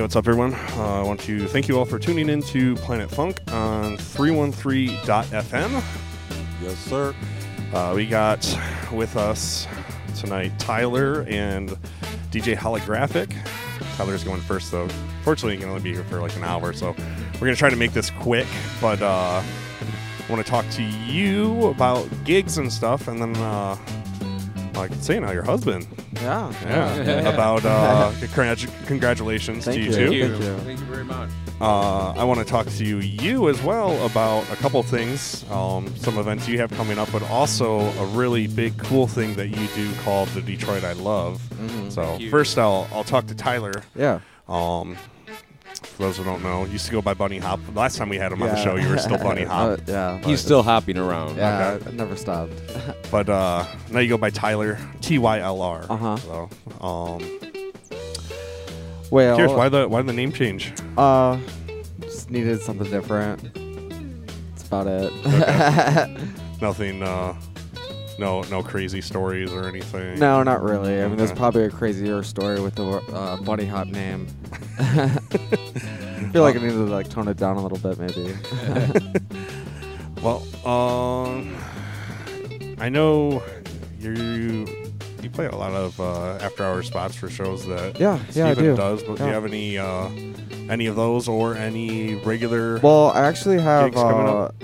Hey, what's up, everyone? Uh, I want to thank you all for tuning in to Planet Funk on 313.fm. Yes, sir. Uh, we got with us tonight Tyler and DJ Holographic. Tyler's going first, though. Fortunately, he can only be here for like an hour, so we're going to try to make this quick, but uh, I want to talk to you about gigs and stuff, and then, uh, like saying now, your husband. Yeah. Yeah. about uh, congrat- congratulations Thank to you, you. too. Thank you. Thank you very much. Uh, I want to talk to you as well about a couple things, um, some events you have coming up, but also a really big, cool thing that you do called the Detroit I Love. Mhm. So first, I'll I'll talk to Tyler. Yeah. Um, For those who don't know, used to go by Bunny Hop. The last time we had him on the Yeah. show, you were still Bunny Hop. Uh, yeah. He's but- still hopping around. Yeah, Okay. I never stopped. But uh, now you go by Tyler T Y L R. Uh-huh. So, um, Well, curious why the why did the name change? uh, just needed something different. That's about it. Nothing. Uh, no no crazy stories or anything. no, not really. I mean, there's probably a crazier story with the uh, bunny hop name. I feel like I need to like tone it down a little bit, maybe. Well, um, I know you play a lot of uh, after hour spots for shows that yeah, yeah, I Steven do. does. But do you Yeah. have any uh, any of those or any regular? Well, I actually have Gigs coming uh, up?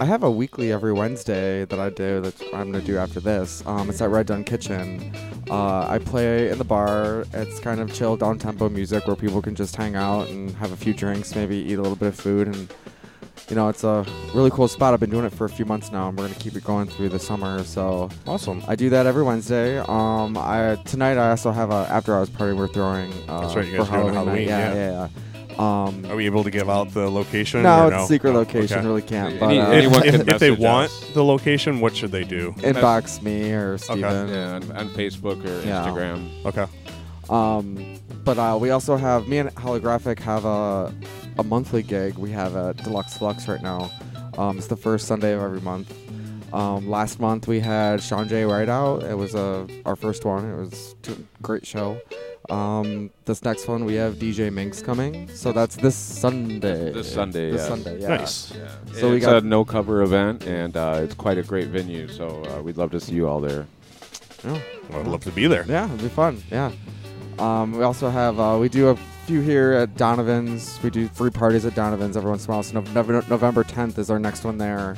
I have a weekly every Wednesday that I do that I'm gonna do after this. Um, it's at Red Dunn Kitchen. Uh, I play in the bar. It's kind of chill, down tempo music where people can just hang out and have a few drinks, maybe eat a little bit of food, and you know, it's a really cool spot. I've been doing it for a few months now, and we're gonna keep it going through the summer. So awesome. I do that every Wednesday. Um, I tonight I also have a after hours party we're throwing. Uh, That's right, you for guys are doing Halloween. night. Halloween, yeah, yeah. yeah. yeah. Um, Are we able to give out the location? no, or it's no? a secret Oh, location. okay. Really can't. But uh, anyone if, can if, if they want us. the location, what should they do? inbox me or Steven. Yeah, on, on Facebook or Yeah. Instagram. Okay. Um, but uh, we also have me and Holographic have a a monthly gig. We have at Deluxx Fluxx right now. Um, it's the first Sunday of every month. Um, last month we had Sean J. Right out. It was uh, our first one. It was a great show. Um, this next one we have DJ Minx coming. So that's this Sunday. This Sunday, This yeah. Sunday, yeah. Nice. Yeah. So we got- a no cover event, and uh, it's quite a great venue. So uh, we'd love to see you all there. Yeah. I'd love to be there. Yeah, it'll be fun. Yeah. Um, we also have uh, we do a few here at Donovan's. We do free parties at Donovan's every once in a while. So Nov- Nov- November 10th is our next one there,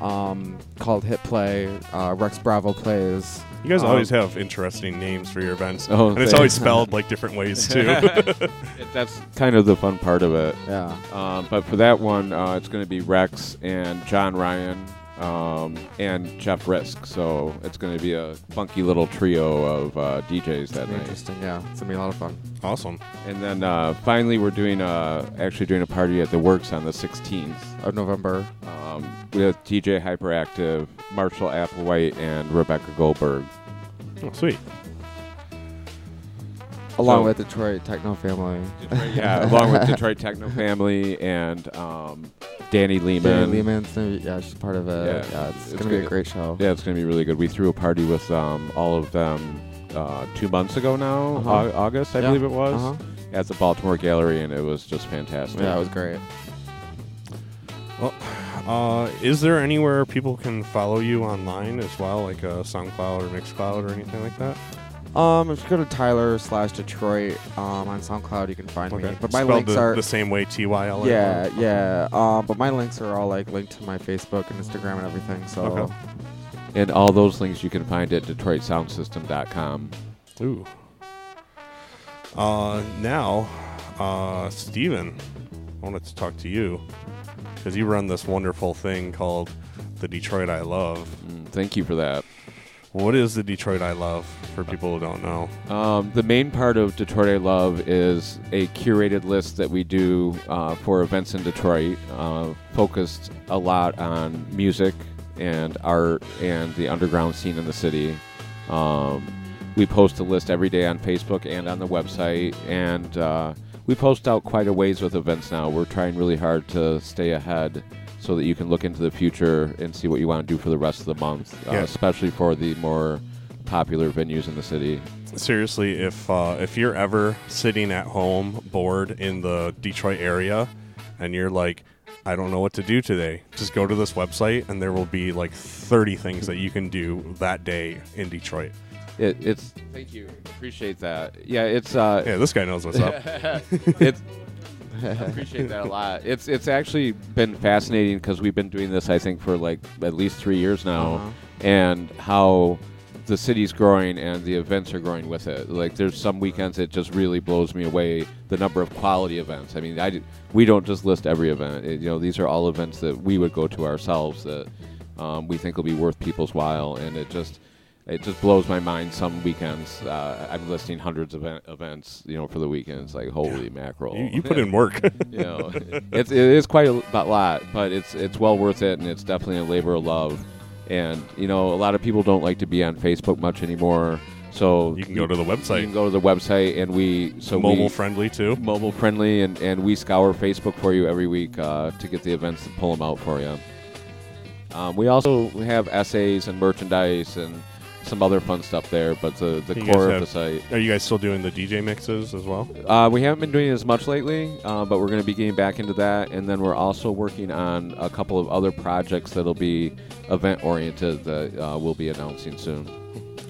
um, called Hit Play. Uh, Rex Bravo plays. You guys Um, always have interesting names for your events, Oh, and it's always spelled like different ways too. That's kind of the fun part of it. Yeah. Um, but for that one, uh, it's going to be Rex and John Ryan um, and Jeff Risk. So it's going to be a funky little trio of uh, DJs that night. Interesting. Yeah, it's gonna be a lot of fun. awesome. And then uh, finally, we're doing uh, actually doing a party at the Works on the 16th. Of November. Um, with DJ Hyperactive, Marshall Applewhite, and Rebecca Goldberg. Oh, sweet. Along So- with Detroit Techno Family. yeah, along with Detroit Techno Family and um, Danny Lehman. Danny Lehman's gonna be, yeah, she's part of it. Yeah, Yeah, it's, it's gonna be a great show. Yeah, it's going to be really good. We threw a party with um, all of them uh, two months ago now, Uh-huh. Au- August, I Yeah. believe it was, Uh-huh. at the Baltimore Gallery, and it was just fantastic. Yeah, it was great. Well, uh, is there anywhere people can follow you online as well, like uh, SoundCloud or Mixcloud or anything like that? Um, if you go to Tyler slash Detroit um, on SoundCloud, you can find me. But my Spelled links the, are the same way T Y L. yeah, yeah. Um, but my links are all like linked to my Facebook and Instagram and everything. So Okay. And all those links you can find at DetroitSoundSystem.com. Ooh. Uh, now, uh, Steven, I wanted to talk to you because you run this wonderful thing called the Detroit I Love. Mm, thank you for that. What is the Detroit I Love for people who don't know? Um, the main part of Detroit I Love is a curated list that we do uh, for events in Detroit, uh, focused a lot on music and art and the underground scene in the city. Um, we post a list every day on Facebook and on the website, and uh, we post out quite a ways with events now. We're trying really hard to stay ahead so that you can look into the future and see what you want to do for the rest of the month, uh, Yeah. especially for the more popular venues in the city. Seriously, if uh, if you're ever sitting at home bored in the Detroit area, and you're like, I don't know what to do today, just go to this website, and there will be like 30 things that you can do that day in Detroit. It, it's thank you, appreciate that. Yeah, it's uh, Yeah, this guy knows what's up. it's I appreciate that a lot. It's it's actually been fascinating because we've been doing this I think for like at least three years now, Uh-huh. and how the city's growing and the events are growing with it. Like there's some weekends it just really blows me away the number of quality events. I mean, I we don't just list every event. It- you know, these are all events that we would go to ourselves that um, we think will be worth people's while, and it just it just blows my mind. Some weekends, uh, I'm listing hundreds of event- events, you know, for the weekends. Like holy mackerel! You, you put in work. you know, it's it is quite a lot, but it's it's well worth it, and it's definitely a labor of love. And you know, a lot of people don't like to be on Facebook much anymore, so you can go to the website. you can go to the website, and we so Mobile we, friendly too. mobile friendly, and, and we scour Facebook for you every week uh, to get the events and pull them out for you. Um, we also have essays and merchandise and some other fun stuff there, but the, the You core have- of the site. Are you guys still doing the DJ mixes as well? Uh, we haven't been doing it as much lately, uh, but we're going to be getting back into that. And then we're also working on a couple of other projects that'll be event oriented that uh, we'll be announcing soon.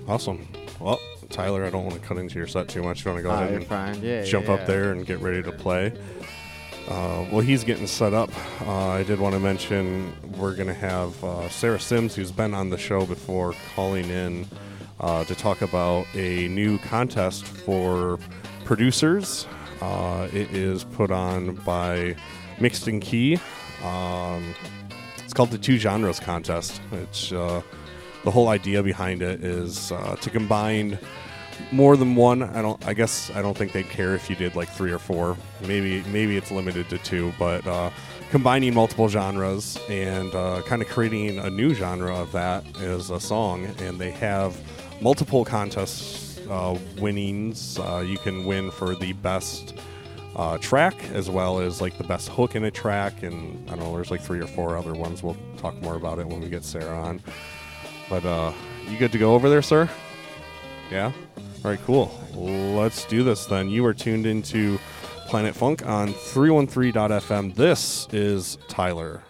Awesome. Well, Tyler, I don't want to cut into your set too much. You want to go Ah, ahead and fine. Yeah, jump yeah, up yeah. there and get ready to play. Uh, well, he's getting set up. Uh, I did want to mention we're going to have uh, Sarah Sims, who's been on the show before, calling in uh, to talk about a new contest for producers. Uh, it is put on by Mixed In Key. Um, it's called the Two Genres Contest. It's uh, the whole idea behind it is to combine more than one. I don't. I guess I don't think they'd care if you did like three or four. Maybe maybe it's limited to two, but uh, combining multiple genres and uh, kind of creating a new genre of that is a song, and they have multiple contests uh, winnings. Uh, you can win for the best. Uh, track as well as like the best hook in a track and I don't know there's like three or four other ones we'll talk more about it when we get Sarah on but uh you good to go over there sir yeah all right, cool. Let's do this then. You are tuned into Planet Funk on 313.fm. This is Tyler.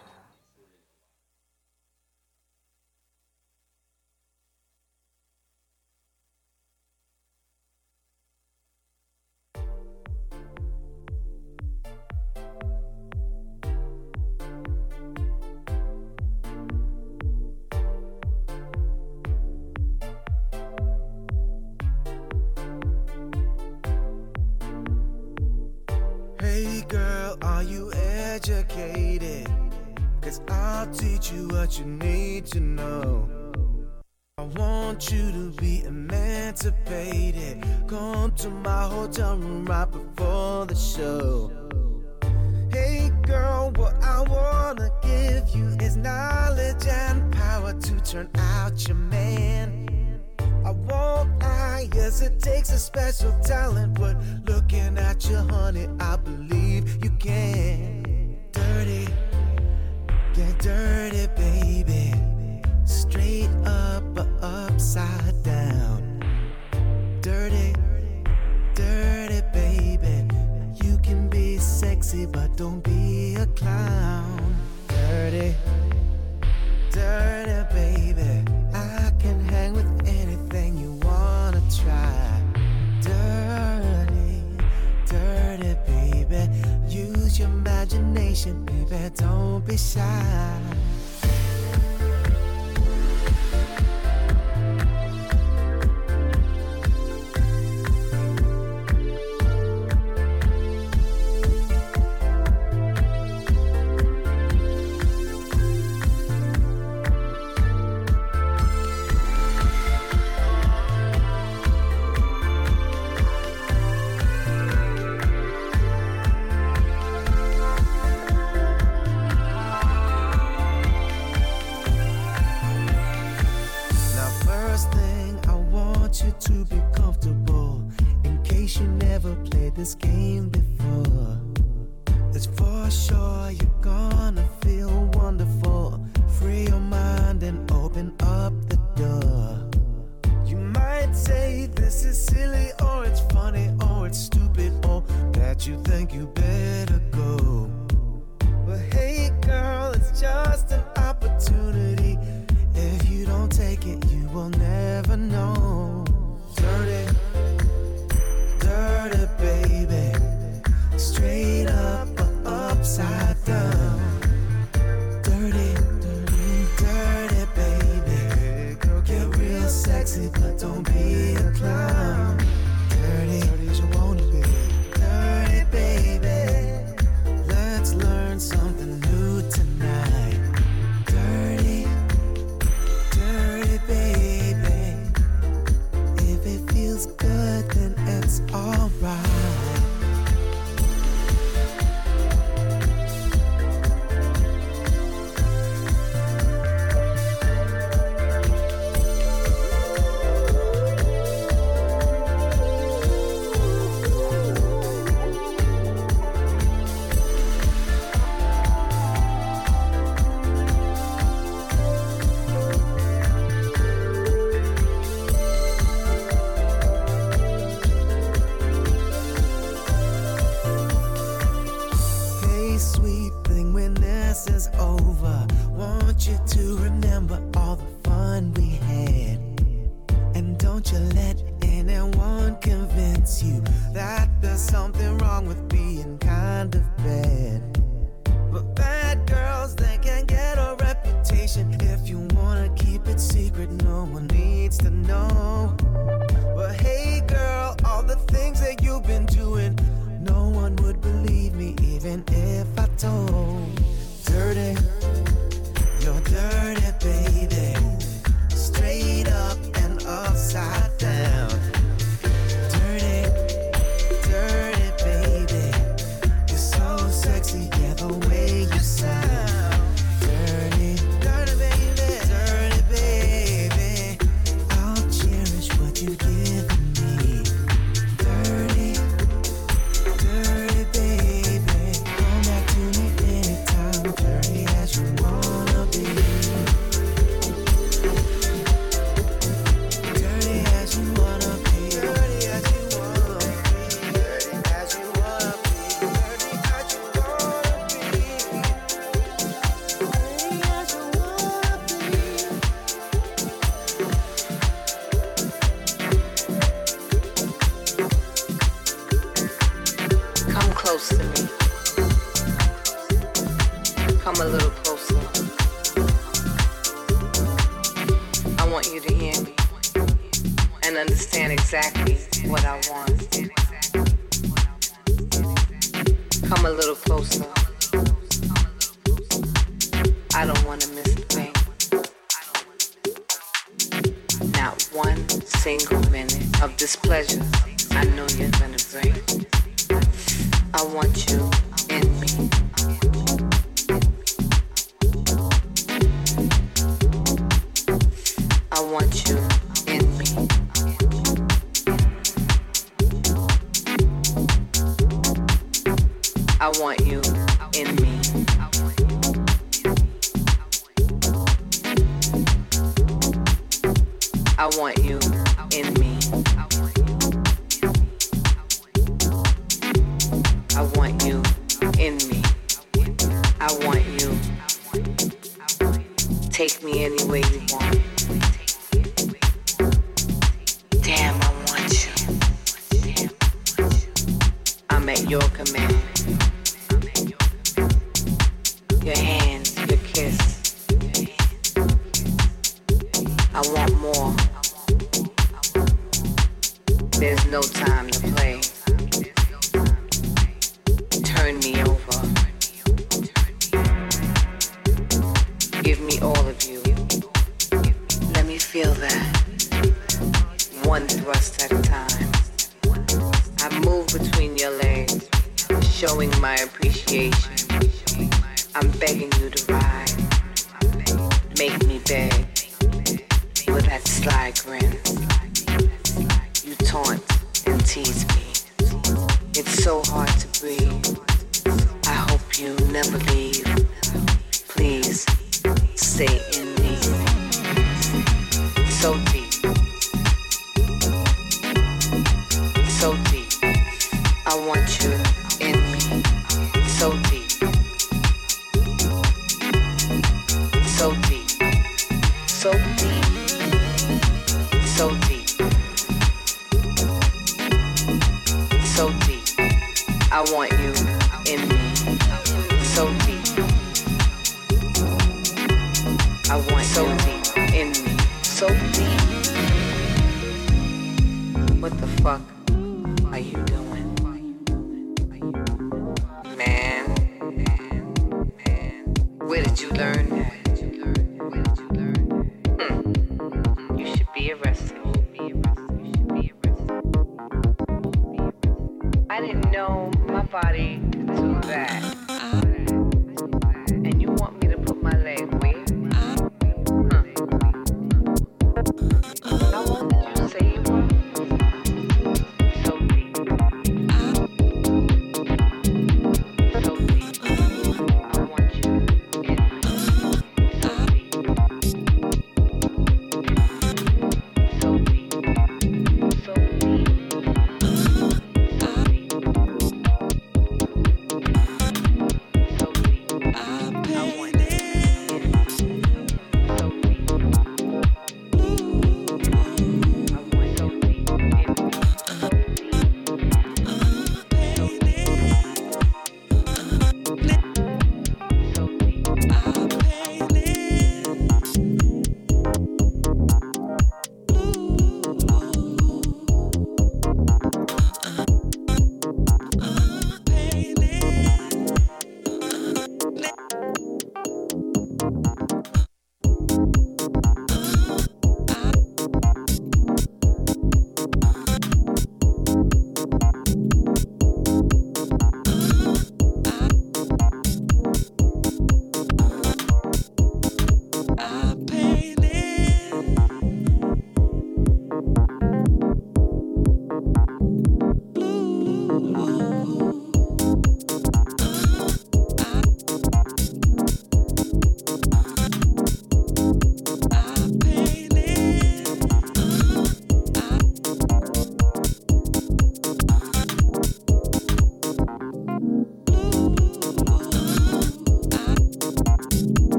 Girl, are you educated? Cause I'll teach you what you need to know. I want you to be emancipated. Come to my hotel room right before the show. Hey girl, what I wanna give you is knowledge and power to turn out your man. I won't lie, yes, it takes a special talent, but looking at you, honey, I believe can. Dirty, get dirty, baby. Straight up or upside down. Dirty, dirty, baby. You can be sexy, but don't be a clown. Dirty, dirty, baby. Imagination, baby. Don't be shy. to know. But hey, girl, all the things that you've been doing, no one would believe me even if I told.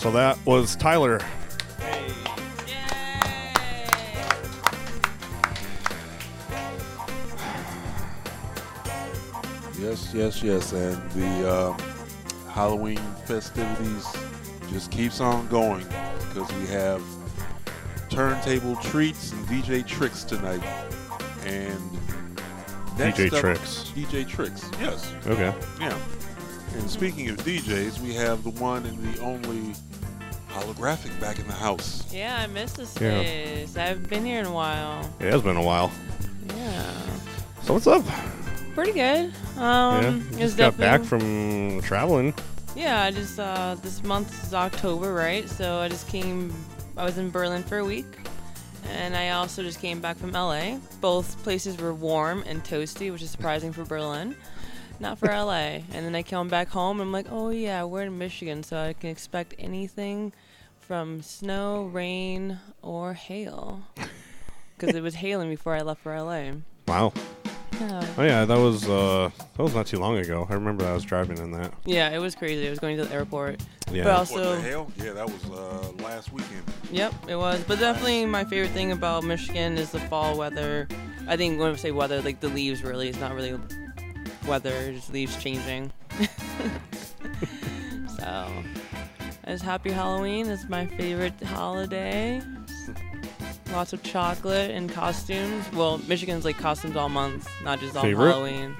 So that was Tyler. Yes, yes, yes, and the um, Halloween festivities just keeps on going because we have turntable treats and DJ tricks tonight. And next DJ up- Tricks. DJ tricks, yes, Okay. yeah. And speaking of DJs, we have the one and the only holographic back in the house. Yeah, I miss this Yeah. space. I haven't been here in a while. It has been a while. Yeah. So what's up? Pretty good. yeah. Um, You it's just got back definitely- from traveling. Yeah, I just uh, this month is October, right? So I just came. I was in Berlin for a week, and I also just came back from LA. Both places were warm and toasty, which is surprising for Berlin, not for LA. And then I come back home. And I'm like, oh yeah, we're in Michigan, so I can expect anything from snow, rain, or hail. Because it was hailing before I left for LA. Wow. Yeah. Oh yeah, that was uh that was not too long ago. I remember I was driving in that. Yeah, it was crazy. I was going to the airport. Yeah. But What also, the hell? Yeah, that was uh, last weekend. Yep, it was. But definitely my favorite thing about Michigan is the fall weather. I think when I say weather, like the leaves really, it's not really weather, it's leaves changing. so, as happy Halloween is my favorite holiday. Lots of chocolate and costumes. Well, Michigan's like costumes all month, not just on Favorite? Halloween.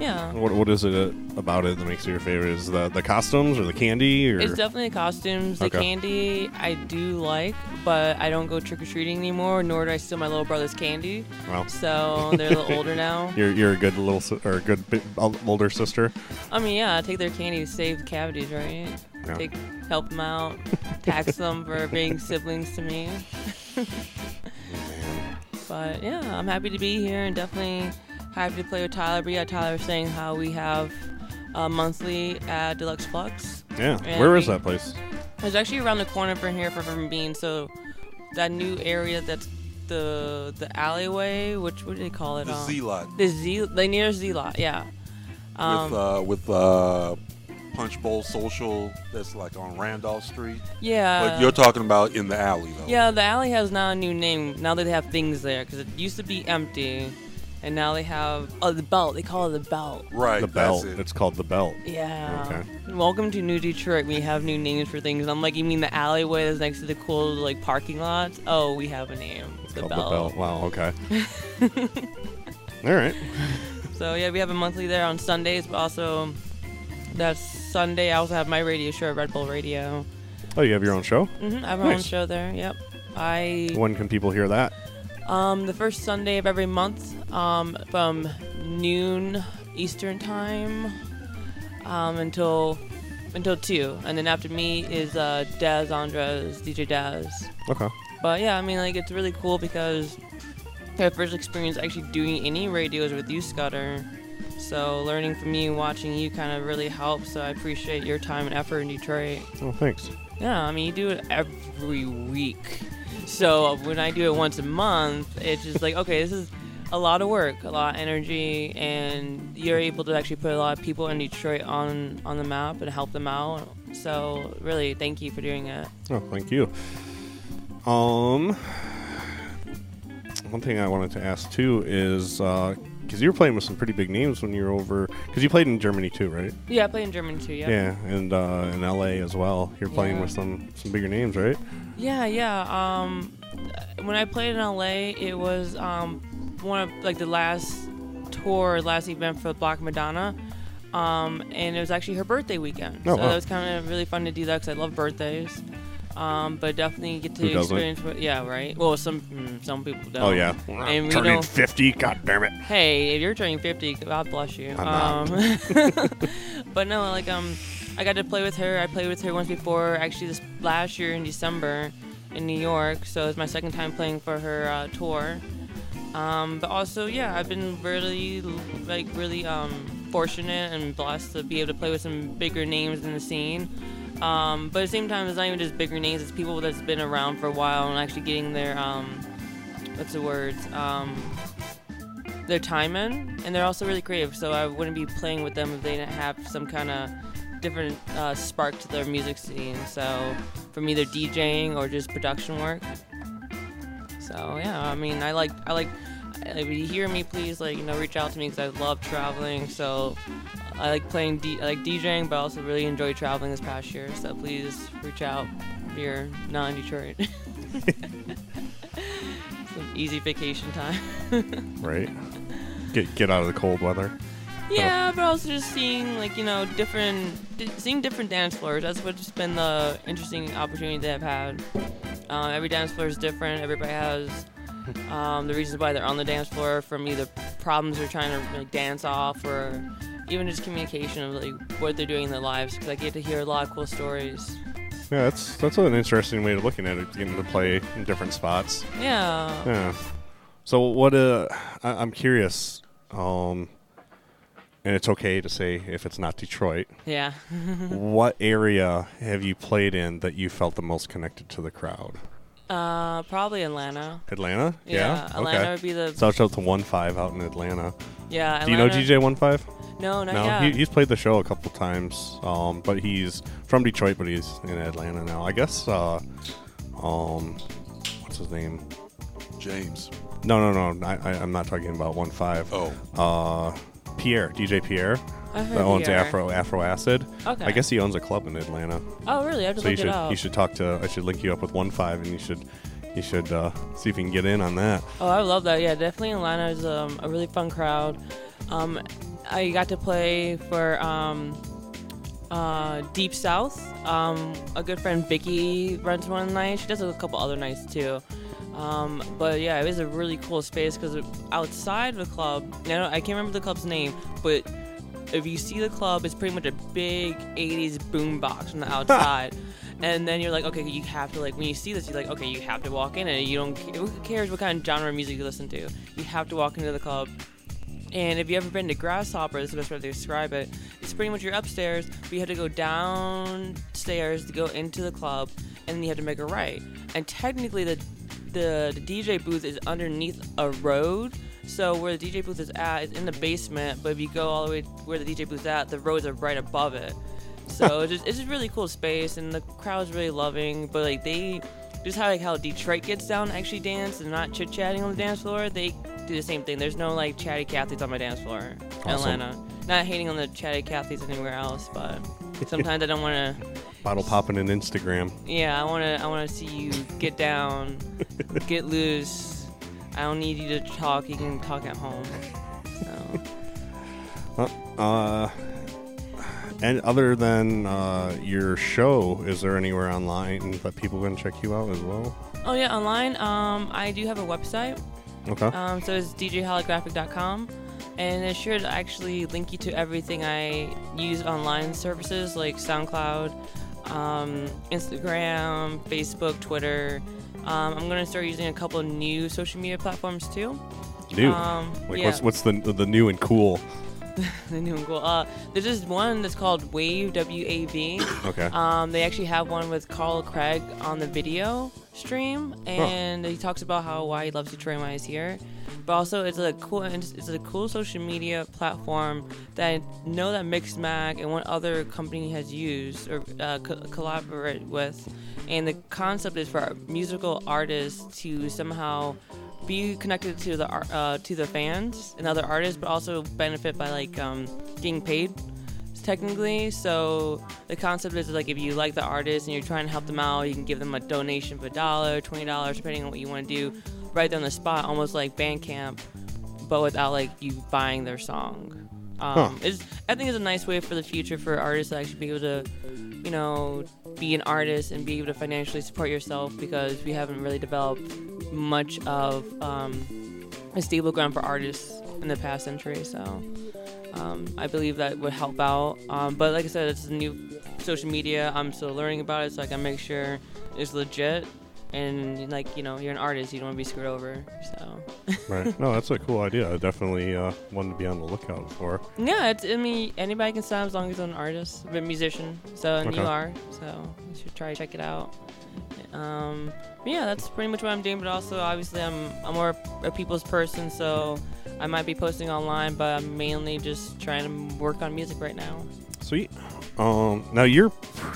Yeah. What what is it about it that makes it your favorite? Is the the costumes or the candy or It's definitely the costumes. The Okay. candy I do like, but I don't go trick or treating anymore, nor do I steal my little brother's candy. well, So they're a little older now. you're you're a good little si- or a good bit older sister. I mean, yeah, I take their candy to save the cavities, right? Yeah. Take, help them out, tax them for being siblings to me. Oh, but yeah, I'm happy to be here and definitely happy to play with Tyler. But yeah, Tyler was saying how we have uh, monthly at Deluxx Fluxx. Yeah. And Where is that place? It's actually around the corner from here from, from Bean. So that new area that's the the alleyway, which what do they call it? The um, Z lot The Z, the near Z lot, yeah. Um, with uh, with uh, Punch Bowl Social. That's like on Randolph Street. yeah. but you're talking about in the alley though. yeah, the alley has now a new name. Now that they have things there, because it used to be empty, and now they have oh the belt. They call it the belt. Right. The that's belt. it. It's called the belt. Yeah. Okay. Welcome to New Detroit. We have new names for things. I'm like, you mean the alleyway that's next to the cool like parking lots? Oh, we have a name. The Called belt. the belt. Wow. Okay. All right. So yeah, we have a monthly there on Sundays, but also that's Sunday. I also have my radio show at Red Bull Radio. Oh, you have your own show. hmm I have my own show there. Yep. I When can people hear that? Um the first Sunday of every month um from noon Eastern time um until until two, and then after me is uh Dez Andres DJ Dez. Okay. But yeah, I mean, like it's really cool because my first experience actually doing any radios with you, Scudder. So learning from you, watching you, kind of really helps. So I appreciate your time and effort in Detroit. Oh, thanks. Yeah, I mean, you do it every week. So when I do it once a month, it's just like, okay, this is a lot of work, a lot of energy, and you're able to actually put a lot of people in Detroit on on the map and help them out. So really, thank you for doing it. Oh, thank you. Um, one thing I wanted to ask too is because you were playing with some pretty big names when you were over. Because you played in Germany too, right? Yeah, I play in Germany too. Yeah. Yeah, and uh, in LA as well. You're playing Yeah. with some some bigger names, right? Yeah, yeah. Um, when I played in LA, it was um one of like the last tour, last event for Black Madonna. Um, and it was actually her birthday weekend. Oh, so wow. that was kind of really fun to do that because I love birthdays. Um, but definitely get to experience. What, yeah, right. Well, some mm, some people don't. Oh yeah, And we turning 50. God damn it. Hey, if you're turning 50, God bless you. I'm not. Um, but no, like um, I got to play with her. I played with her once before, actually this last year in December in New York. So it's my second time playing for her uh, tour. Um, but also, yeah, I've been really, like, really um, fortunate and blessed to be able to play with some bigger names in the scene. Um, but at the same time, it's not even just bigger names; it's people that's been around for a while and actually getting their um, what's the words? Um, their time in, and they're also really creative. So I wouldn't be playing with them if they didn't have some kind of different uh, spark to their music scene. So from either DJing or just production work. So yeah, I mean, I like I like. If you hear me, please like you know reach out to me because I love traveling. So I like playing, D- I like DJing, but I also really enjoy traveling this past year. So please reach out if you're not in Detroit. Some easy vacation time. Right. Get get out of the cold weather. Yeah, but also just seeing like you know different, di- seeing different dance floors. That's what's been the interesting opportunity that I've had. Uh, every dance floor is different. Everybody has um, the reasons why they're on the dance floor, from either problems they're trying to like dance off, or even just communication of like what they're doing in their lives. Because I get to hear a lot of cool stories. Yeah, that's that's an interesting way of looking at it. Getting to play in different spots. Yeah. Yeah. So what? Uh, I, I'm curious. Um, and it's okay to say if it's not Detroit. Yeah. what area have you played in that you felt the most connected to the crowd? Uh, probably Atlanta. Atlanta. Yeah, Atlanta Okay. would be the So shout out to One Five out in Atlanta. yeah. Do you know Atlanta- DJ One Five? No, not No, yet. he, he's played the show a couple times. Um, but he's from Detroit, but he's in Atlanta now. I guess. Uh, um, what's his name? James. No, no, no. I, I, I'm not talking about One Five. Oh, Uh, Pierre, DJ Pierre, I've heard that owns. Afro Afro Acid. Okay. I guess he owns a club in Atlanta. Oh, really? I have to So you should it up. you should talk to. I should link you up with One Five, and you should you should uh, see if you can get in on that. Oh, I love that. Yeah, definitely Atlanta is um, a really fun crowd. Um, I got to play for um, uh, Deep South. Um, a good friend Vicky runs one night. She does a couple other nights too. Um, but yeah, it was a really cool space because outside the club, I, I can't remember the club's name, but if you see the club, it's pretty much a big 80s boombox from the outside. and then you're like, okay, you have to like when you see this, you're like, okay, you have to walk in, and you don't. Who cares what kind of genre of music you listen to? You have to walk into the club. And if you ever been to Grasshopper, that's the best way to describe it. It's pretty much you're upstairs, but you have to go downstairs to go into the club, and then you have to make a right. And technically, the the, the DJ booth is underneath a road. So where the DJ booth is at is in the basement, but if you go all the way where the DJ booth is at, the roads are right above it. So it's just it's just really cool space, and the crowd's really loving. But like they just how like how Detroit gets down to actually dance and not chit chatting on the dance floor. They do the same thing. There's no like chatty Cathys on my dance floor in Atlanta. Not hating on the chatty Cathys anywhere else, but sometimes I don't want to. Bottle popping and Instagram. Yeah, I want to. I want to see you get down, get loose. I don't need you to talk. You can talk at home. So Uh, And other than uh, your show, is there anywhere online that people can check you out as well? Oh yeah, online. Um, I do have a website. Okay. Um, so it's djholographic.com, and it should actually link you to everything I use online services like SoundCloud, um, Instagram, Facebook, Twitter. Um, I'm gonna start using a couple of new social media platforms too. New. Um, like yeah. what's what's the the new and cool? The new and cool. Uh, there's just one that's called Wave W A V. Okay. Um, they actually have one with Carl Craig on the video stream, and he talks about how why he loves Detroit and why he's here. But also, it's a cool it's a cool social media platform that I know that Mixmag and one other company has used or uh, co- collaborate with, and the concept is for musical artists to somehow be connected to the uh, to the fans and other artists, but also benefit by like um, getting paid technically. So the concept is like if you like the artist and you're trying to help them out, you can give them a donation of a dollar, twenty dollars, depending on what you want to do, right there on the spot, almost like Bandcamp, but without like you buying their song. Um, Huh. I think it's a nice way for the future for artists to actually be able to, you know, be an artist and be able to financially support yourself because we haven't really developed much of um, a stable ground for artists in the past century. So um, I believe that would help out. Um, but like I said, it's a new social media. I'm still learning about it, so I can make sure it's legit. And like you know, you're an artist. You don't want to be screwed over. So right. No, that's a cool idea. I definitely uh, one to be on the lookout for. yeah, it's. I mean, anybody can sign as long as they're an artist, a musician. So and Okay. you are. So you should try to check it out. Um, yeah, that's pretty much what I'm doing. But also, obviously, I'm I'm more a people's person, so I might be posting online, but I'm mainly just trying to work on music right now. Sweet. Um, now you're.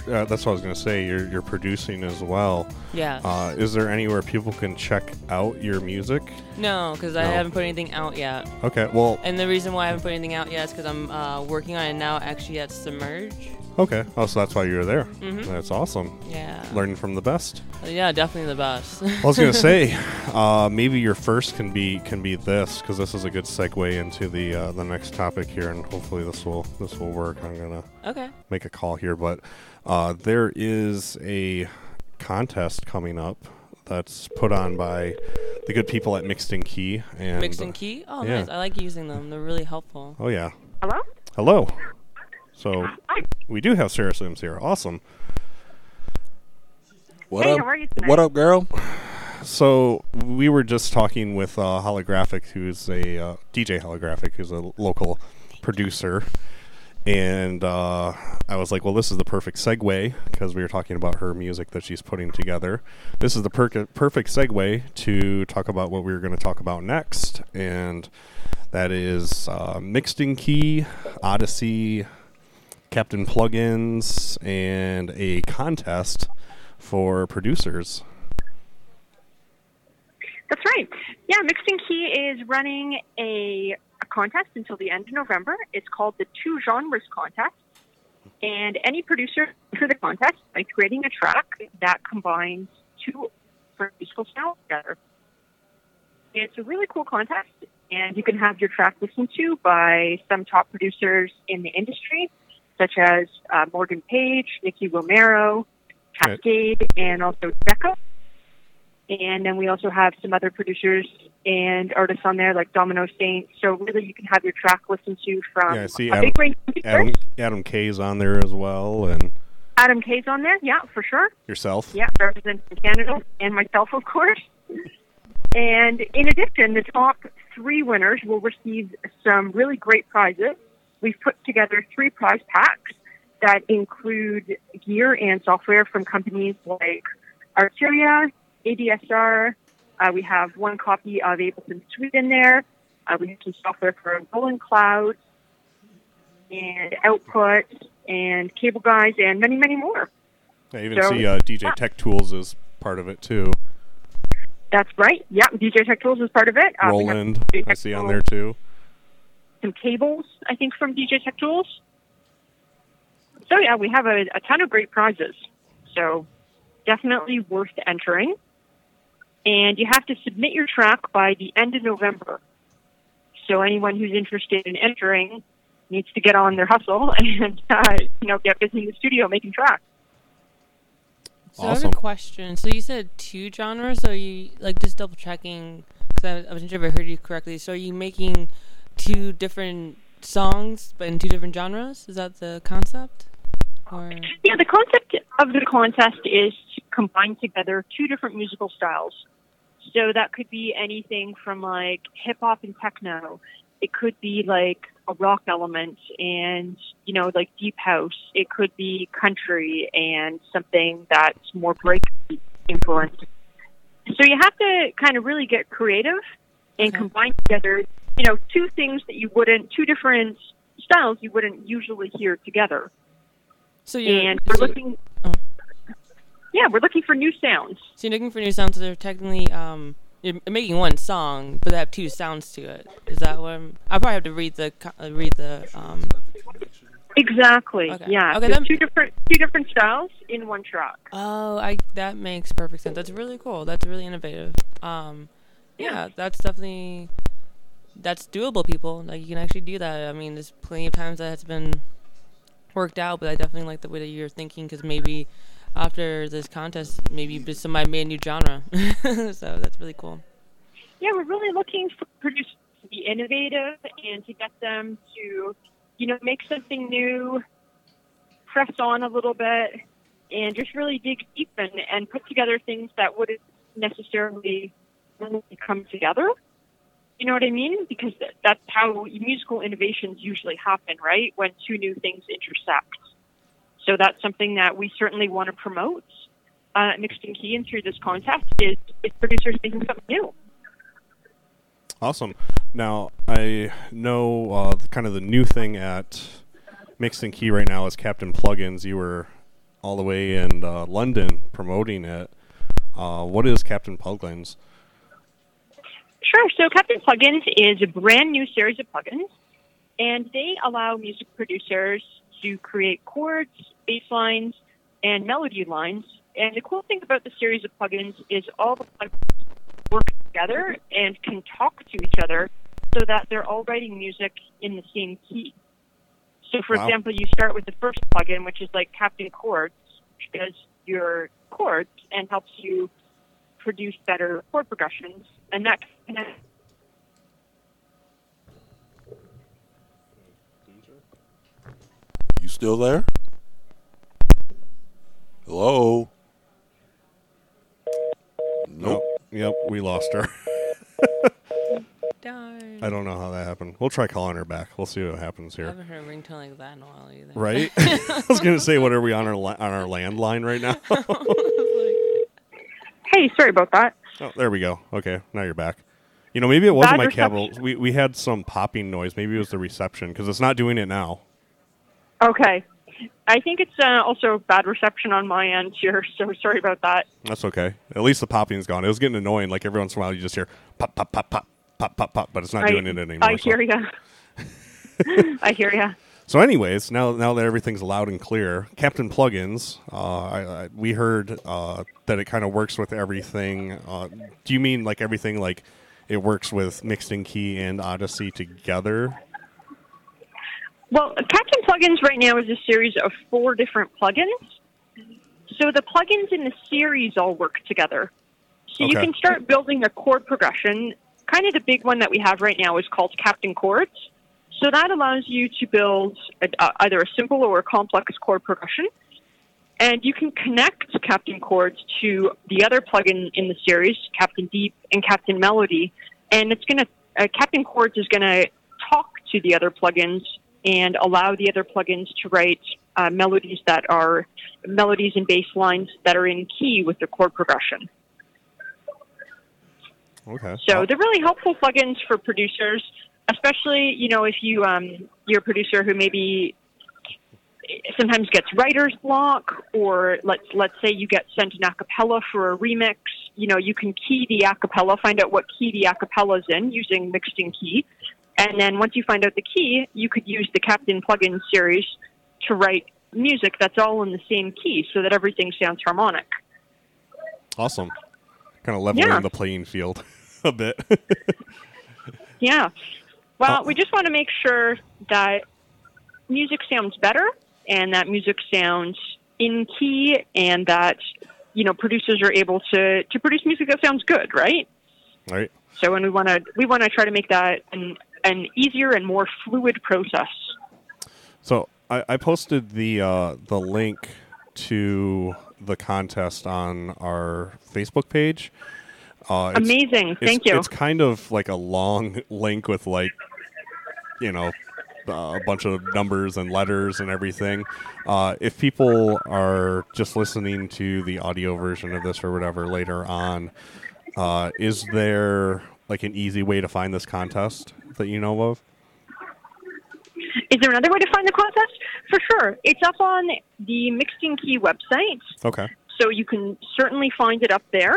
Uh, that's what I was gonna say. You're you're producing as well. Yeah. Uh, is there anywhere people can check out your music? no, because I no. haven't put anything out yet. Okay. Well. And the reason why I haven't put anything out yet is because I'm uh, working on it now, actually at Submerge. Okay. Oh, so that's why you're there. Mhm. That's awesome. Yeah. Learning from the best. Yeah, definitely the best. I was gonna say, uh, maybe your first can be can be this because this is a good segue into the uh, the next topic here, and hopefully this will this will work. I'm gonna okay. make a call here, but uh, there is a contest coming up that's put on by the good people at Mixed In Key. And Mixed In Key. Oh, yeah. nice. I like using them. They're really helpful. Oh yeah. Hello? Hello. So we do have Sarah Sims here. Awesome. What Hey, up? how are you? What up, girl? So we were just talking with uh, Holographic, who's a uh, DJ Holographic, who's a local producer, and uh, I was like, "Well, this is the perfect segue because we were talking about her music that she's putting together. This is the per- perfect segue to talk about what we were going to talk about next, and that is uh, mixed in key, Odyssey, Captain Plugins, and a contest for producers." That's right. Yeah, Mixed In Key is running a, a contest until the end of November. It's called the Two Genres Contest. And any producer for the contest by creating a track that combines two musical styles together. It's a really cool contest, and you can have your track listened to by some top producers in the industry, such as uh, Morgan Page, Nicky Romero. Kaskade, and also Becca. And then we also have some other producers and artists on there like Domino Saint. So really, you can have your track listened to from Yeah, I see a Adam- big range of. Adam Adam K's on there as well, and Adam K's on there, yeah, for sure. yourself. Yeah, representing Canada and myself, of course. And in addition, the top three winners will receive some really great prizes. We've put together three prize packs that include gear and software from companies like Arturia, ADSR. Uh, we have one copy of Ableton Suite in there. Uh, we have some software for Golden Cloud and Output and Cable Guys and many, many more. I even So- see uh, DJ Tech Tools is part of it too. That's right. Yeah, DJ Tech Tools is part of it. Uh, Roland, I see on there too. Some cables, I think, from DJ Tech Tools. So yeah, we have a, a ton of great prizes. So definitely worth entering. And you have to submit your track by the end of November. So anyone who's interested in entering needs to get on their hustle and uh, you know get busy in the studio making tracks. So I have Awesome. a question. So you said two genres. So you like just double checking because I, I wasn't sure if I heard you correctly. So are you making two different songs but in two different genres? Is that the concept? Or Yeah, the concept of the contest is to combine together two different musical styles. So that could be anything from like hip hop and techno. It could be like a rock element and, you know, like deep house. It could be country and something that's more breakbeat influenced. So you have to kind of really get creative and Okay. combine together, you know, two things that you wouldn't, two different styles you wouldn't usually hear together so you're and we're so, looking. oh. Yeah, we're looking for new sounds. so you're looking for new sounds. So they're technically um you're making one song, but they have two sounds to it. Is that what I'm? I probably have to read the uh, read the um. Exactly. Okay. Yeah. Okay, two different two different styles in one track. Oh, I that makes perfect sense. That's really cool. That's really innovative. Um, yeah, that's definitely that's doable. People like you can actually do that. I mean, there's plenty of times that has been worked out, but I definitely like the way that you're thinking because maybe after this contest, maybe somebody made a new genre. so that's really cool. Yeah, we're really looking for producers to be innovative and to get them to, you know, make something new, press on a little bit, and just really dig deep and, and put together things that wouldn't necessarily come together. You know what I mean? Because that's how musical innovations usually happen, right? When two new things intersect. So that's something that we certainly want to promote. Uh, mixed in key and through this contest is, is producers making something new. Awesome. Now I know uh, kind of the new thing at Mixed In Key right now is Captain Plugins. You were all the way in uh, London promoting it. Uh, what is Captain Plugins? Sure. So Captain Plugins is a brand new series of plugins, and they allow music producers to create chords, bass lines, and melody lines. And the cool thing about the series of plugins is all the plugins work together and can talk to each other so that they're all writing music in the same key. So, for Wow. example, you start with the first plugin, which is like Captain Chords, which does your chords and helps you produce better chord progressions. And that can You still there? Hello? Nope. Oh, yep, we lost her. Darn. I don't know how that happened. We'll try calling her back. We'll see what happens I here. haven't heard a ringtone like that in a while either. Right? I was gonna say, what are we on our li- on our landline right now? Hey, sorry about that. oh, there we go. Okay, now you're back. You know, maybe it wasn't Bad my reception. cable. We we had some popping noise. Maybe it was the reception because it's not doing it now. Okay. I think it's uh, also bad reception on my end here, so sorry about that. That's okay. At least the popping's gone. It was getting annoying. Like every once in a while, you just hear pop, pop, pop, pop, pop, pop, pop, but it's not I, doing it anymore. I so. hear ya. I hear ya. So, anyways, now now that everything's loud and clear, Captain Plugins, uh, I, I, we heard uh, that it kind of works with everything. Uh, do you mean like everything, like it works with Mixed in Key and Odyssey together? Well, Captain Plugins right now is a series of four different plugins. So the plugins in the series all work together. So you can start building a chord progression. Kind of the big one that we have right now is called Captain Chords. So that allows you to build a, uh, either a simple or a complex chord progression. And you can connect Captain Chords to the other plugin in the series, Captain Deep and Captain Melody. And it's going to, uh, Captain Chords is going to talk to the other plugins and allow the other plugins to write uh, melodies that are melodies and bass lines that are in key with the chord progression. Okay. So they're really helpful plugins for producers, especially you know if you um, you're a producer who maybe sometimes gets writer's block, or let's let's say you get sent an acapella for a remix. You know you can key the acapella, find out what key the acapella is in using mixed in key, and then once you find out the key, you could use the Captain plugin series to write music that's all in the same key, so that everything sounds harmonic. awesome. Kind of leveling Yeah. the playing field a bit. Yeah. Well, Uh, we just want to make sure that music sounds better and that music sounds in key and that you know producers are able to to produce music that sounds good, right? Right. So and we want to we want to try to make that an an easier and more fluid process. So I, I posted the uh, the link to the contest on our Facebook page. Uh, Amazing. it's- Thank you. It's kind of like a long link with like, you know, uh, a bunch of numbers and letters and everything. Uh, if people are just listening to the audio version of this or whatever later on, uh, is there like an easy way to find this contest that you know of? Is there another way to find the contest? For sure. It's up on the Mixed in Key website, Okay. so you can certainly find it up there.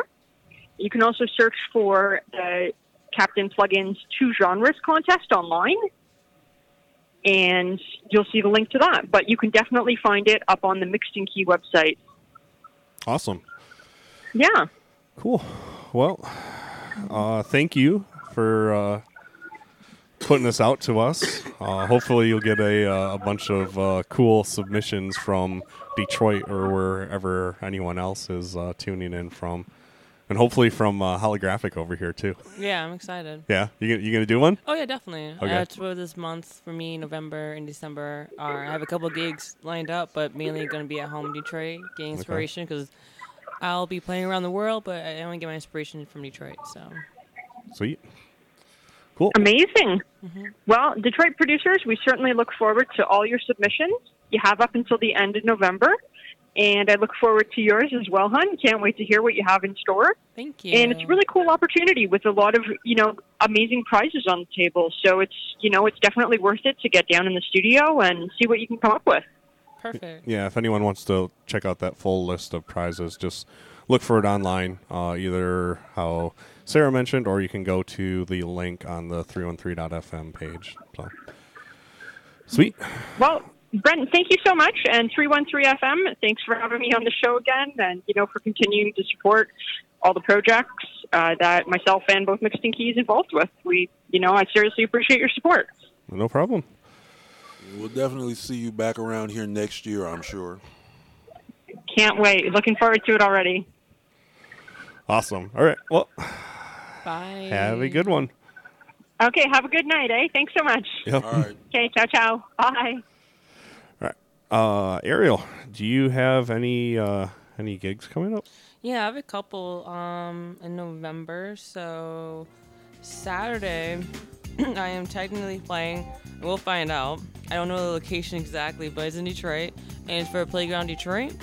You can also search for the Captain Plugins Two Genres contest online, and you'll see the link to that. But you can definitely find it up on the Mixed in Key website. Awesome. Yeah. Cool. Well, uh, thank you for uh, putting this out to us. Uh, hopefully, you'll get a, uh, a bunch of uh, cool submissions from Detroit or wherever anyone else is uh, tuning in from, and hopefully from uh, Holographic over here too. Yeah, I'm excited. Yeah, you gonna- you gonna do one? Oh yeah, definitely. Okay. Uh, for this month for me, November and December. Uh, I have a couple gigs lined up, but mainly going to be at home in Detroit, getting inspiration because I'll be playing around the world, but I only get my inspiration from Detroit. So Sweet. Cool. Amazing. Well, Detroit producers, we certainly look forward to all your submissions. You have up until the end of November, and I look forward to yours as well, hon. Can't wait to hear what you have in store. thank you. And it's a really cool opportunity with a lot of, you know, amazing prizes on the table. So it's, you know, it's definitely worth it to get down in the studio and see what you can come up with. perfect. Yeah, if anyone wants to check out that full list of prizes, just look for it online, uh, either how Sarah mentioned, or you can go to the link on the 313.fm page. So, sweet. Well, Brent, thank you so much. And 313 FM, thanks for having me on the show again and, you know, for continuing to support all the projects uh, that myself and both Mixed In Key's involved with. We, you know, I seriously appreciate your support. No problem. We'll definitely see you back around here next year, I'm sure. Can't wait. Looking forward to it already. Awesome. All right. Well, Bye. have a good one. Okay, have a good night, eh? Thanks so much. Yep. All right. Okay, ciao, ciao. Bye. Uh, Ariel, do you have any uh, any gigs coming up? Yeah, I have a couple um in November. So Saturday, I am technically playing. We'll find out. I don't know the location exactly, but it's in Detroit, and it's for Playground Detroit.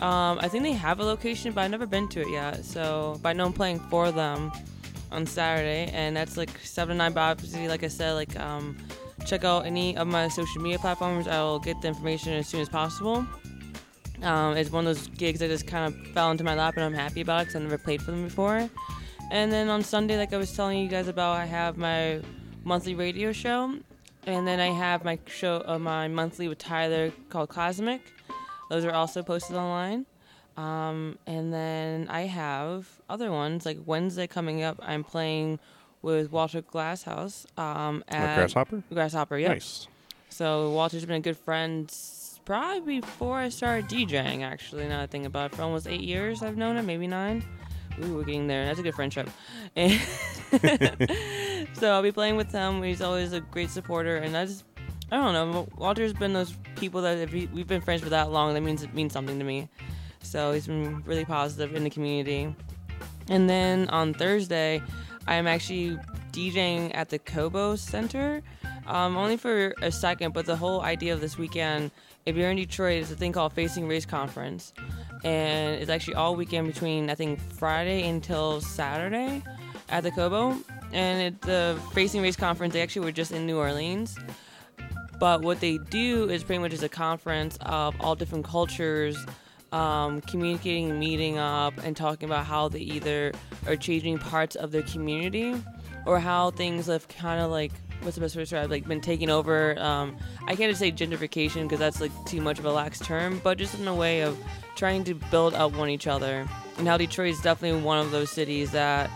Um, I think they have a location, but I've never been to it yet. So, but I know I'm playing for them on Saturday, and that's like seven to nine. Obviously, like I said, like um, check out any of my social media platforms. I will get the information as soon as possible. Um, it's one of those gigs that just kind of fell into my lap, and I'm happy about it because I never played for them before. And then on Sunday, like I was telling you guys about, I have my monthly radio show, and then I have my show, uh, my monthly with Tyler called Cosmic. Those are also posted online. Um, and then I have other ones like Wednesday coming up. I'm playing with Walter Glasshouse um, at Grasshopper? Grasshopper, yeah. Nice. So Walter's been a good friend probably before I started DJing. Actually, now I think about it, for almost eight years I've known him, maybe nine. Ooh, we're getting there. That's a good friendship. So I'll be playing with him. He's always a great supporter, and I just I don't know. Walter's been those people that if we- we've been friends for that long, that means it means something to me. So he's been really positive in the community. And then on Thursday, I'm actually DJing at the Cobo Center, um, only for a second. But the whole idea of this weekend, if you're in Detroit, is a thing called Facing Race Conference, and it's actually all weekend between I think Friday until Saturday at the Cobo. And it, the Facing Race Conference, they actually were just in New Orleans. But what they do is pretty much is a conference of all different cultures um, communicating, meeting up, and talking about how they either are changing parts of their community or how things have kind of like what's the best way to describe like been taken over. Um, I can't just say gentrification because that's like too much of a lax term, but just in a way of trying to build up one each other. And how Detroit is definitely one of those cities that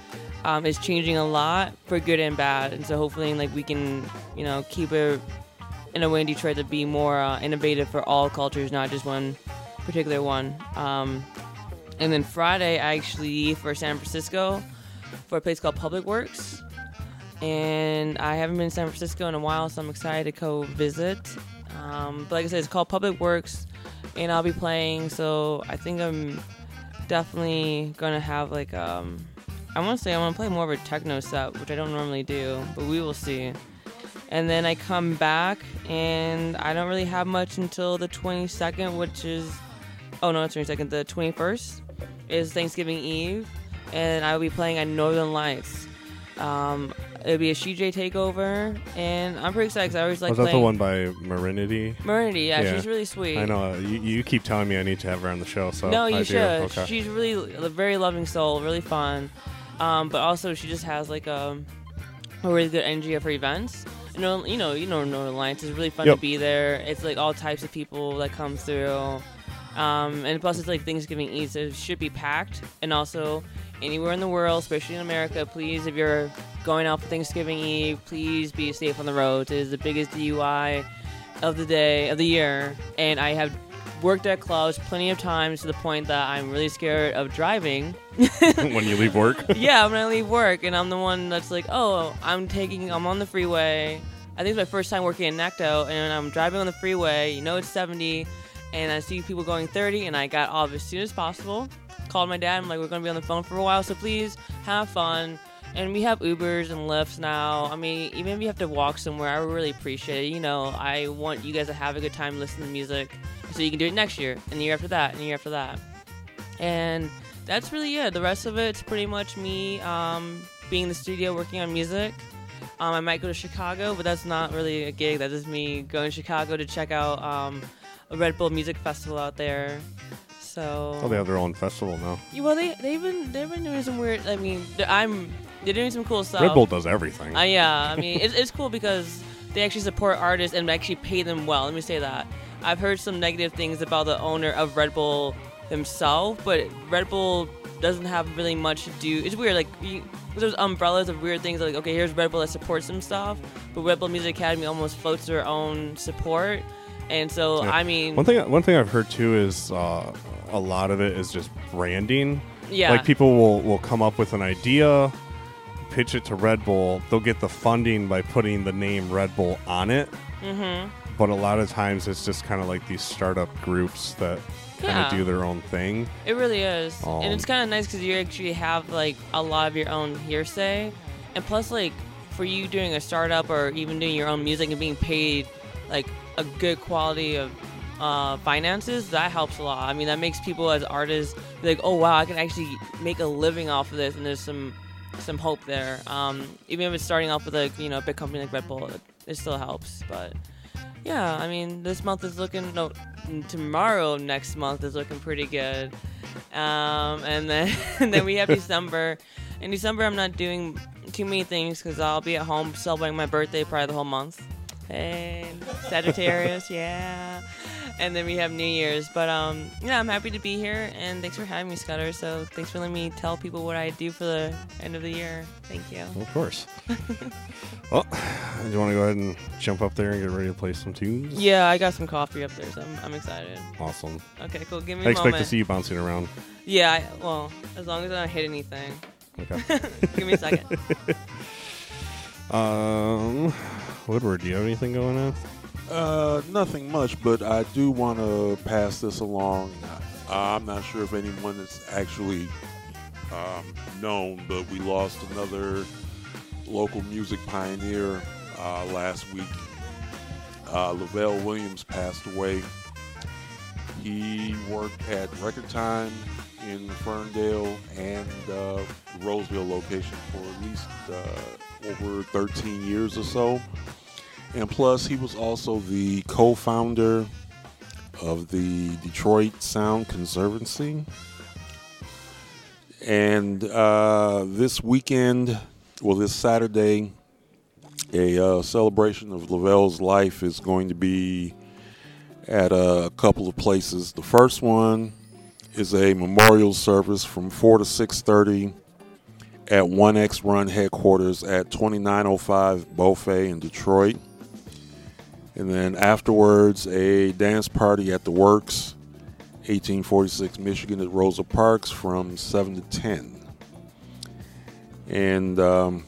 um, is changing a lot for good and bad. And so hopefully like we can you know keep it in a way in Detroit to be more uh, innovative for all cultures, not just one particular one. Um, and then Friday, I actually for San Francisco for a place called Public Works. And I haven't been in San Francisco in a while, so I'm excited to go visit. Um, but like I said, it's called Public Works, and I'll be playing. So I think I'm definitely gonna have like um, I want to say I want to play more of a techno set, which I don't normally do, but we will see. And then I come back, and I don't really have much until the 22nd, which is oh no, not 22nd, the 21st is Thanksgiving Eve, and I will be playing at Northern Lights. Um, it'll be a CJ takeover, and I'm pretty excited 'cause I always like Was that the playing. one by Marinity? Marinity, yeah, Yeah. she's really sweet. I know. uh, You, you keep telling me I need to have her on the show, so no, I you do. should. Okay. She's really a very loving soul, really fun. Um, but also she just has like a, a really good energy of her events. You know, you know, you know, Northern Lights is really fun Yep. to be there. It's like all types of people that come through. Um, and plus, it's like Thanksgiving Eve, so it should be packed. And also, anywhere in the world, especially in America, please, if you're going out for Thanksgiving Eve, please be safe on the roads. It is the biggest DUI of the day of the year, and I have worked at clubs plenty of times to the point that I'm really scared of driving. when you leave work. yeah, when I leave work, and I'm the one that's like, oh, I'm taking, I'm on the freeway. I think it's my first time working in Necto, and I'm driving on the freeway. You know it's 70, and I see people going 30, and I got off as soon as possible. Called my dad. I'm like, we're gonna be on the phone for a while, so please have fun. And we have Ubers and Lyfts now. I mean, even if you have to walk somewhere, I really appreciate it. You know, I want you guys to have a good time listening to music, so you can do it next year, and the year after that, and the year after that. And that's really it. The rest of it's pretty much me um, being in the studio working on music. Um, I might go to Chicago, but that's not really a gig. That's just me going to Chicago to check out um, a Red Bull Music Festival out there. So Oh, they have their own festival now. Yeah, well, they they've been they've been doing some weird. I mean, I'm they're doing some cool stuff. Red Bull does everything. Uh, yeah, I mean, it's, it's cool because they actually support artists and actually pay them well. Let me say that. I've heard some negative things about the owner of Red Bull himself, but Red Bull doesn't have really much to do. It's weird, like you, there's umbrellas of weird things. Like, okay, here's Red Bull that supports some stuff, but Red Bull Music Academy almost floats their own support. And so, Yeah. I mean, One thing, one thing I've heard too is uh, a lot of it is just branding. yeah, Like people will will come up with an idea, pitch it to Red Bull. They'll get the funding by putting the name Red Bull on it. mm-hmm. But a lot of times it's just kind of like these startup groups that kind of Yeah. do their own thing. It really is, and it's Um, kind of nice because you actually have like a lot of your own hearsay, and plus like for you doing a startup or even doing your own music and being paid like a good quality of uh, finances, that helps a lot. I mean, that makes people as artists be like, oh wow, I can actually make a living off of this, and there's some some hope there. Um, even if it's starting off with like you know a big company like Red Bull, it, it still helps, but. Yeah, I mean, this month is looking. No, tomorrow next month is looking pretty good. Um, and then and then we have December. In December, I'm not doing too many things because I'll be at home celebrating my birthday probably the whole month. Hey, Sagittarius, yeah. And then we have New Year's. But um, yeah, I'm happy to be here, and thanks for having me, Scudder. So thanks for letting me tell people what I do for the end of the year. Thank you. Of course. well, do you want to go ahead and jump up there and get ready to play some tunes? Yeah, I got some coffee up there, so I'm, I'm excited. Awesome. Okay, cool. Give me I a expect moment. to see you bouncing around. Yeah, I, well, as long as I don't hit anything. Okay. Give me a second. um, Woodward, do you have anything going on? Uh, nothing much, but I do want to pass this along. Uh, I'm not sure if anyone is actually um, known, but we lost another local music pioneer uh, last week. Uh, Lavelle Williams passed away. He worked at Record Time in Ferndale and uh, Roseville location for at least uh, over 13 years or so. And plus, he was also the co founder of the Detroit Sound Conservancy. And uh, this weekend, well, this Saturday, a uh, celebration of Lavelle's life is going to be at a couple of places. The first one is a memorial service from 4 to 6.30 at 1X Run headquarters at 2905 Beaufait in Detroit. And then afterwards, a dance party at the Works, 1846 Michigan at Rosa Parks from 7 to 10. And um,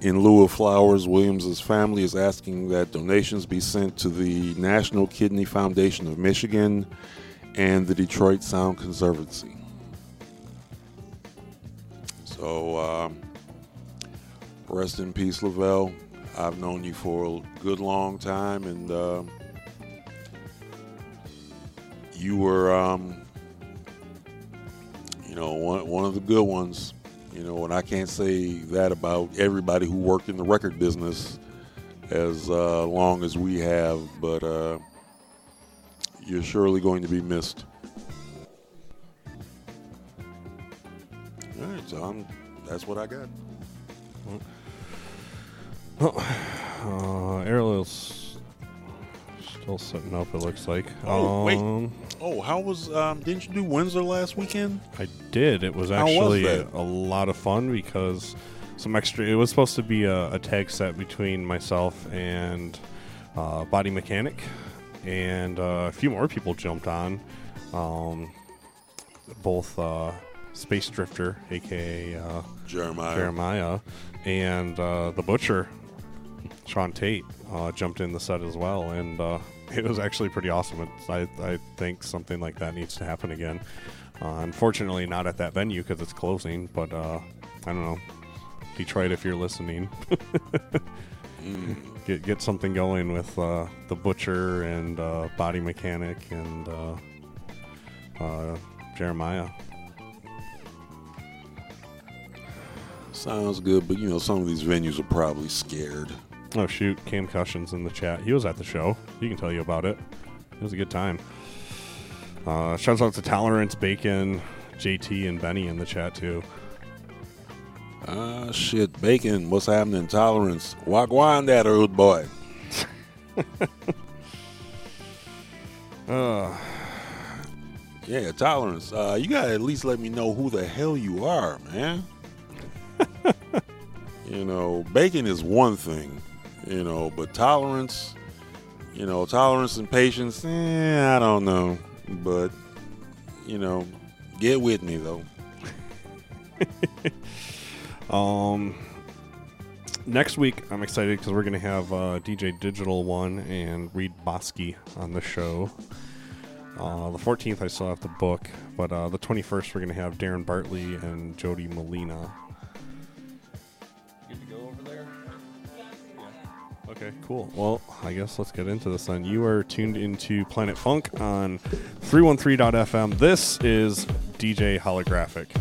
in lieu of flowers, Williams's family is asking that donations be sent to the National Kidney Foundation of Michigan and the Detroit Sound Conservancy. So, um, rest in peace, Lavelle. I've known you for a good long time, and uh, you were, um, you know, one, one of the good ones. You know, and I can't say that about everybody who worked in the record business as uh, long as we have, but uh, you're surely going to be missed. All right, so that's what I got. Uh, Ariel's still setting up. It looks like. Oh, wait. um, Oh, how was? Um, didn't you do Windsor last weekend? I did. It was How was actually a lot of fun because some extra. It was supposed to be a, a tag set between myself and uh, Body Mechanic, and uh, a few more people jumped on. Um, both uh, Space Drifter, aka uh, Jeremiah. Jeremiah, and uh, the Butcher, Sean Tate, uh, jumped in the set as well, and uh, it was actually pretty awesome. It's, I, I think something like that needs to happen again. Uh, unfortunately, not at that venue because it's closing, but uh, I don't know. Detroit, if you're listening, get get something going with uh, the Butcher and uh, Body Mechanic and uh, uh, Jeremiah. Sounds good, but you know some of these venues are probably scared. Oh shoot, Cam Cushions in the chat. He was at the show. He can tell you about it. It was a good time. Uh, shouts out to Tolerance, Bacon, JT, and Benny in the chat too. Ah, shit, bacon. What's happening? Tolerance. Walk on that old boy. Uh, Yeah, tolerance. Uh, you gotta at least let me know who the hell you are, man. you know, bacon is one thing, you know, but tolerance, you know, tolerance and patience, eh, I don't know. But, you know, get with me though. um, next week I'm excited because we're gonna have uh, DJ Digital One and Reed Bosky on the show. Uh, the 14th I still have to book, but uh, the 21st we're gonna have Darren Bartley and Jody Molina. Okay, cool. Well, I guess let's get into this then. You are tuned into Planet Funk on 313.fm. This is DJ Holographic.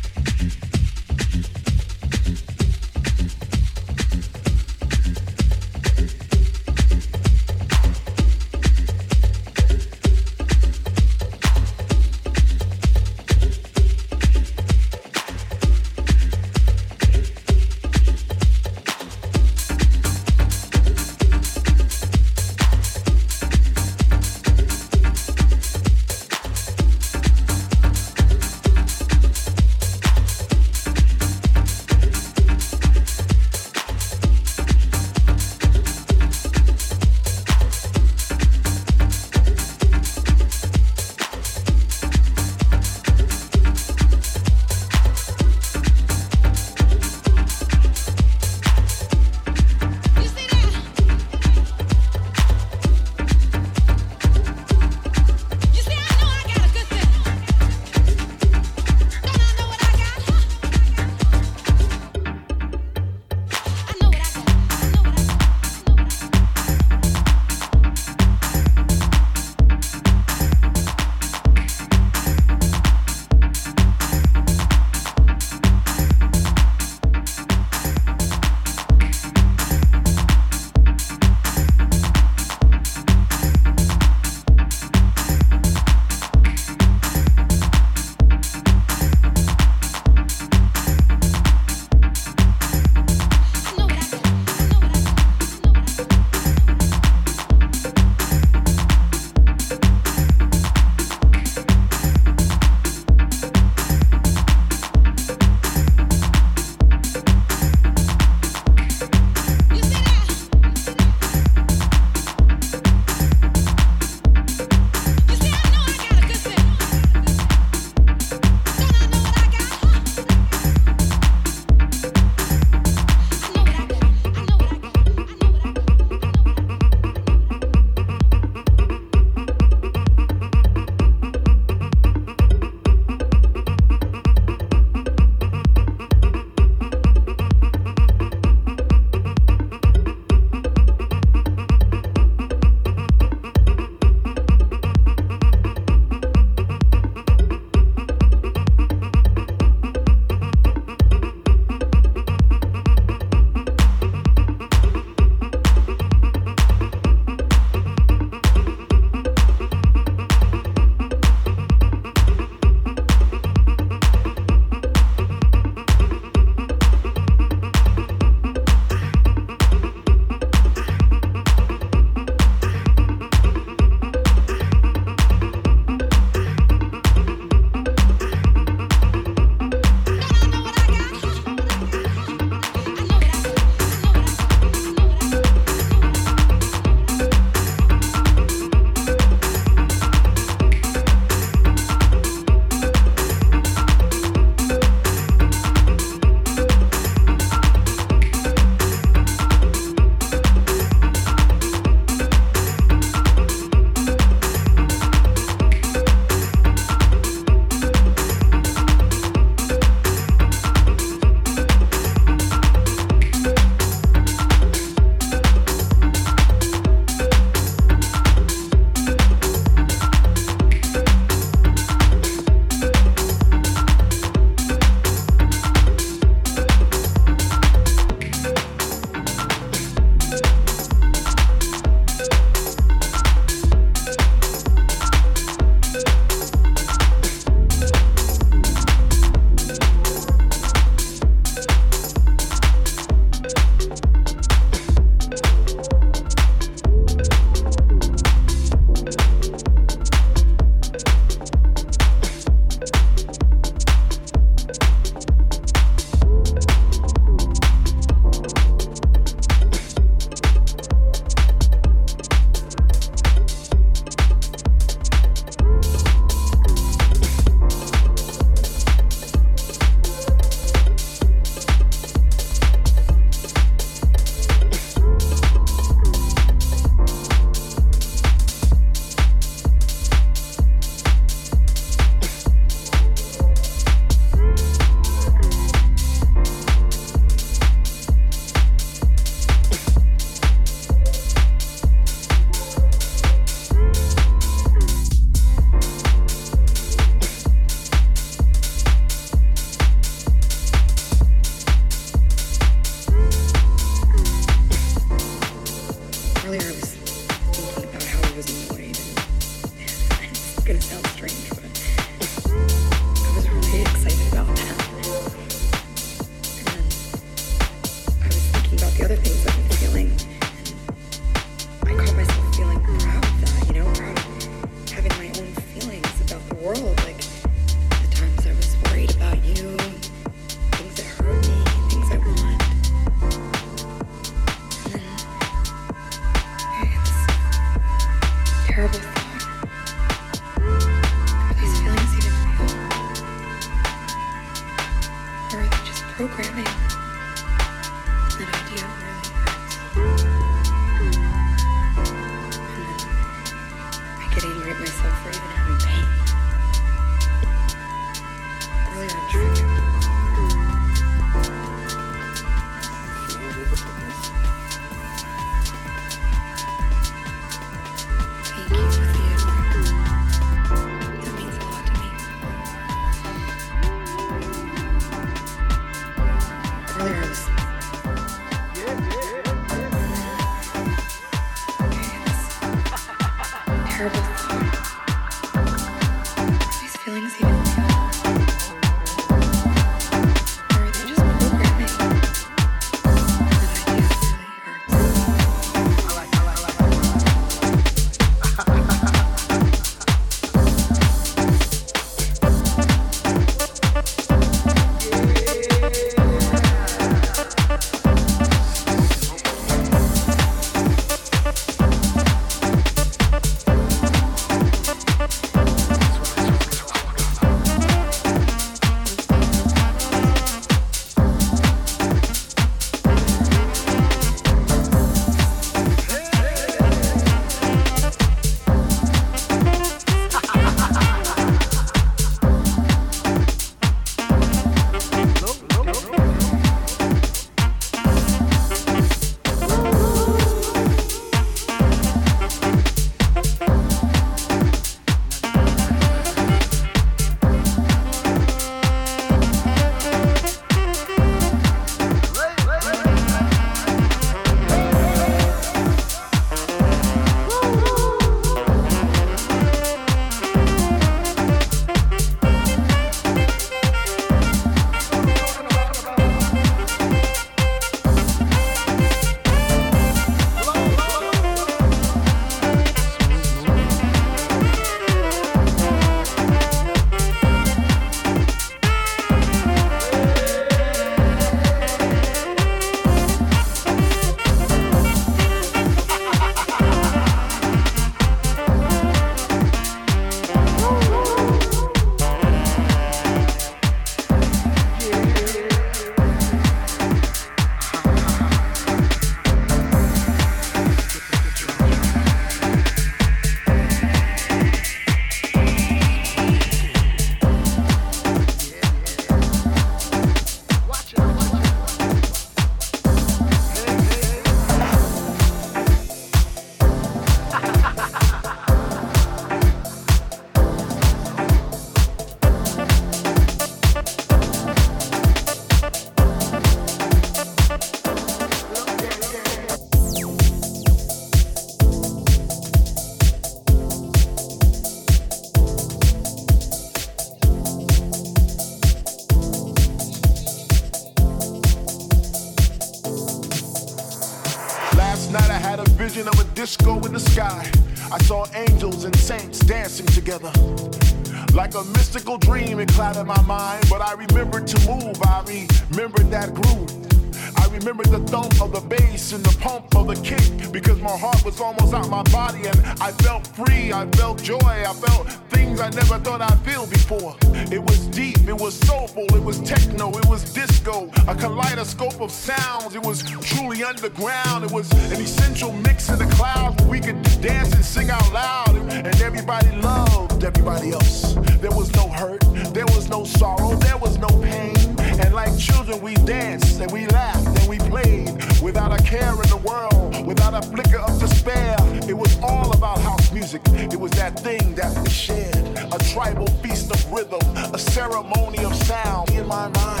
Of sounds. It was truly underground. It was an essential mix in the clouds where we could dance and sing out loud and everybody loved everybody else. There was no hurt, there was no sorrow, there was no pain. And like children, we danced and we laughed and we played without a care in the world, without a flicker of despair. It was all about house music. It was that thing that we shared, a tribal feast of rhythm, a ceremony of sound in my mind.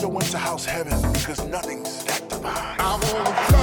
Have went to house heaven because nothing's that divine.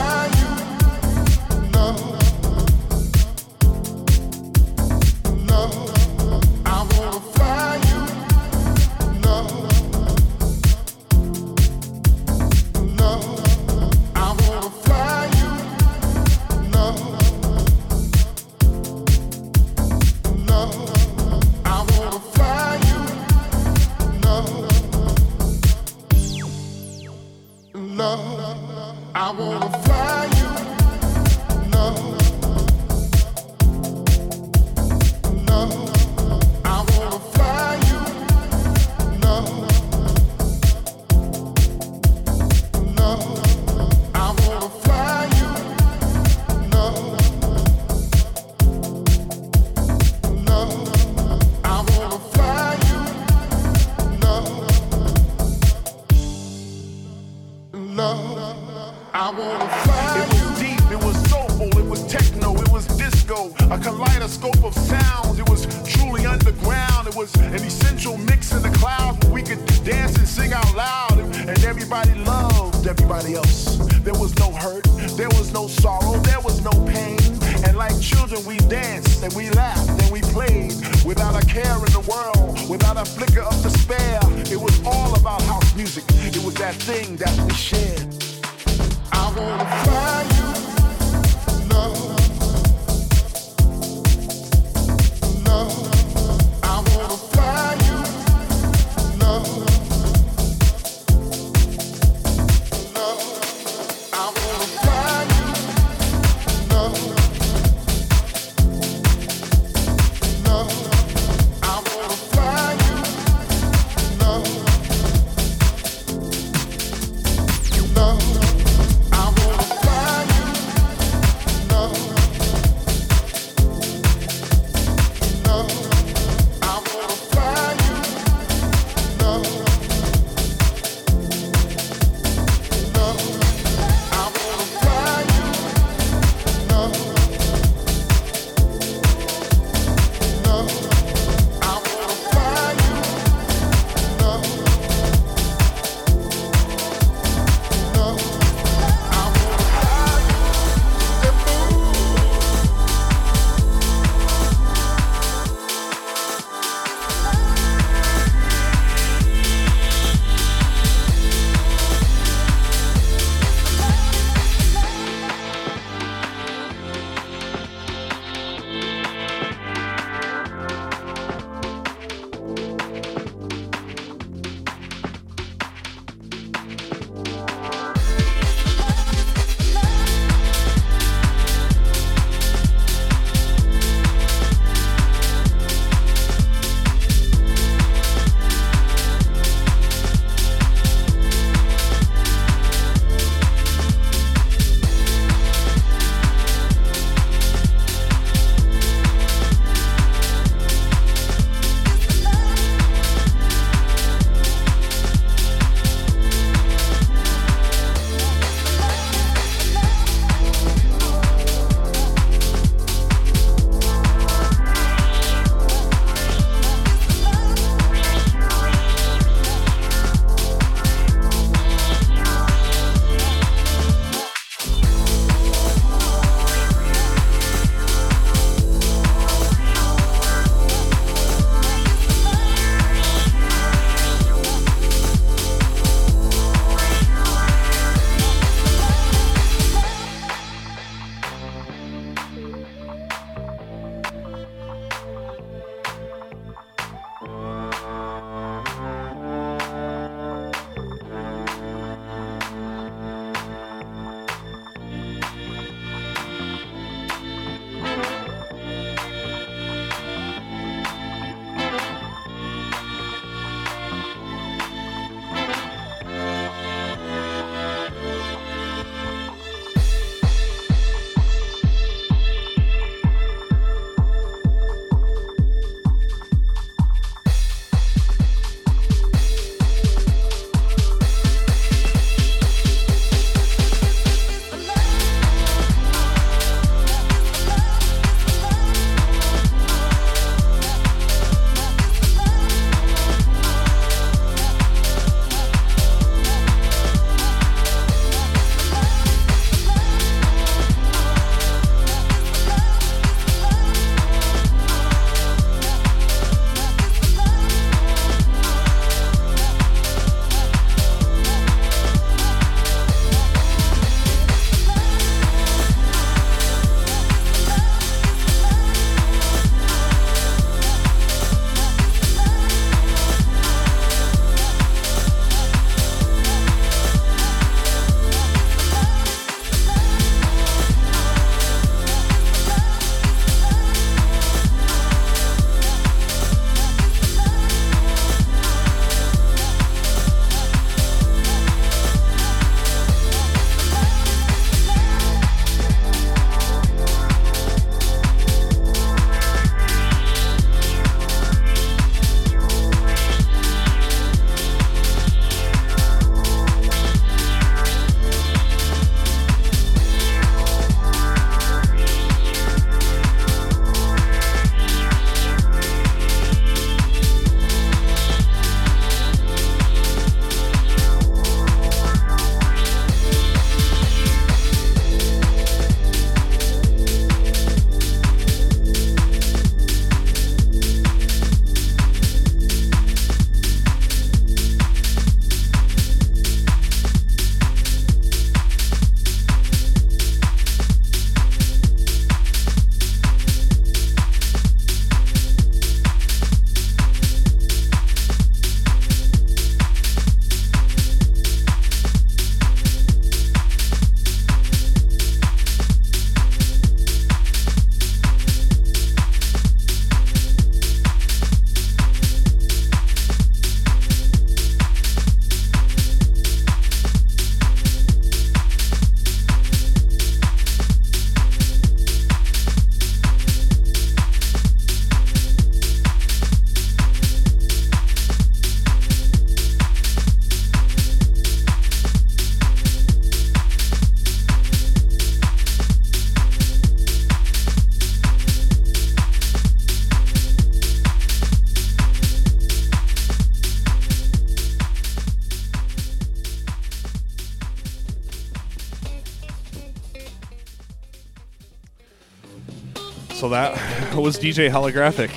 Was DJ Holographic.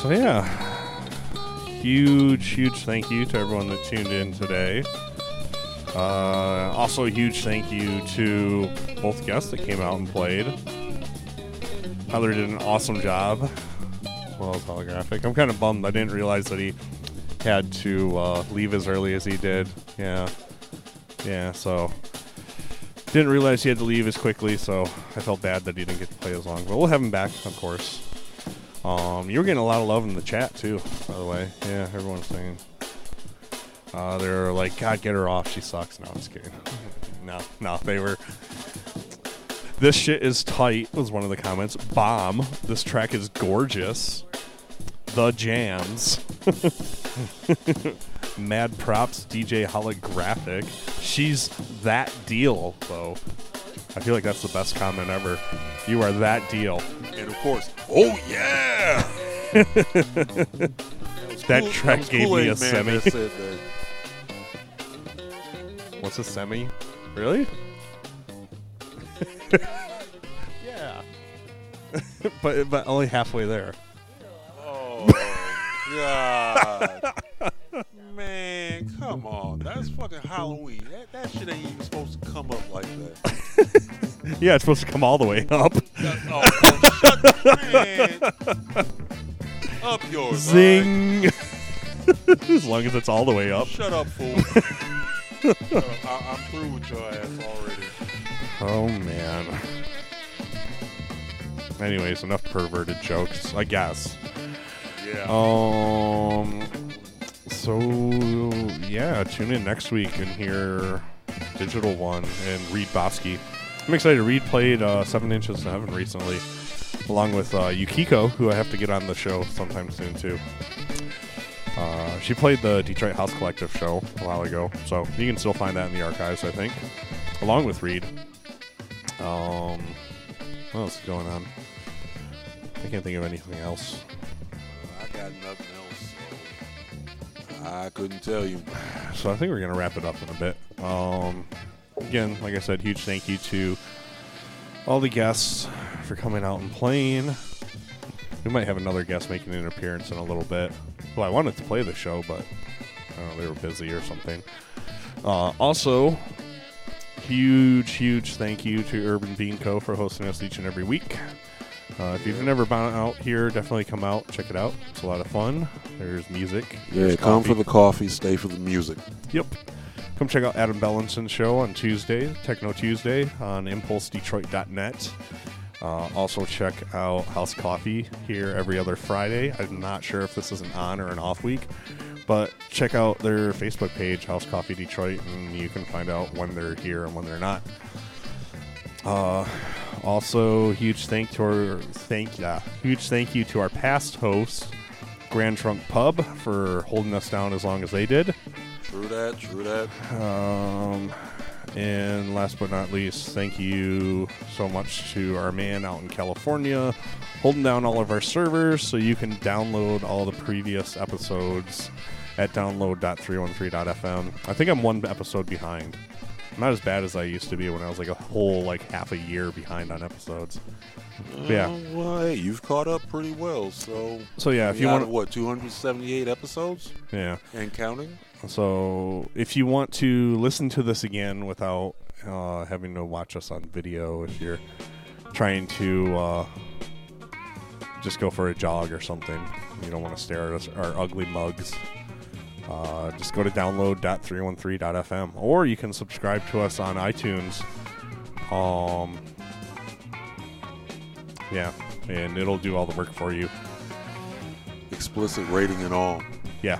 So yeah, huge, huge thank you to everyone that tuned in today. Uh, also, a huge thank you to both guests that came out and played. Tyler did an awesome job, as well as holographic. I'm kind of bummed. I didn't realize that he had to uh, leave as early as he did. Yeah, yeah. So didn't realize he had to leave as quickly. So I felt bad that he didn't get to play as long. But we'll have him back, of course. Um, you were getting a lot of love in the chat too, by the way. Yeah, everyone's saying. Uh, they're like, God, get her off. She sucks. No, I'm just kidding. no, no, they were. This shit is tight, was one of the comments. Bomb. This track is gorgeous. The jams. Mad props, DJ Holographic. She's that deal, though. I feel like that's the best comment ever. You are that deal. And of course, oh yeah! that cool- track was gave me a semi. that that. What's a semi? Really? yeah. but but only halfway there. Oh God, man, come on! That's fucking Halloween. That, that shit ain't even supposed to come up like that. Yeah, it's supposed to come all the way up. Oh, shut, man. Up yours, Zing. as long as it's all the way up. Shut up, fool. Up. I, I'm through with your ass already. Oh man. Anyways, enough perverted jokes, I guess. Yeah. Um. So yeah, tune in next week and hear Digital One and Reed Bosky. I'm excited. Reed played uh, Seven Inches to Heaven recently, along with uh, Yukiko, who I have to get on the show sometime soon too. Uh, she played the Detroit House Collective show a while ago, so you can still find that in the archives, I think, along with Reed. Um, what else is going on? I can't think of anything else. I got nothing I couldn't tell you. So I think we're gonna wrap it up in a bit. Um, again, like I said, huge thank you to all the guests for coming out and playing. We might have another guest making an appearance in a little bit. Well, I wanted to play the show, but know, they were busy or something. Uh, also, huge, huge thank you to Urban Bean Co. for hosting us each and every week. Uh, if you've never been out here, definitely come out, check it out. It's a lot of fun. There's music. Yeah, there's come coffee. for the coffee, stay for the music. Yep. Come check out Adam Bellinson's show on Tuesday, Techno Tuesday, on ImpulseDetroit.net. Uh, also check out House Coffee here every other Friday. I'm not sure if this is an on or an off week, but check out their Facebook page, House Coffee Detroit, and you can find out when they're here and when they're not. Uh, also, huge thank to our thank yeah, huge thank you to our past hosts, Grand Trunk Pub, for holding us down as long as they did. True that, true that. Um, and last but not least, thank you so much to our man out in California, holding down all of our servers so you can download all the previous episodes at download.313.fm. I think I'm one episode behind. I'm not as bad as I used to be when I was like a whole like half a year behind on episodes. But yeah. Uh, well, hey, you've caught up pretty well. So, So, yeah, if you wanna- what 278 episodes Yeah. and counting. So if you want to listen to this again without uh, having to watch us on video, if you're trying to uh, just go for a jog or something, you don't want to stare at us, our ugly mugs. Uh, just go to download.313.fm or you can subscribe to us on iTunes. Um, yeah, and it'll do all the work for you. Explicit rating and all. Yeah,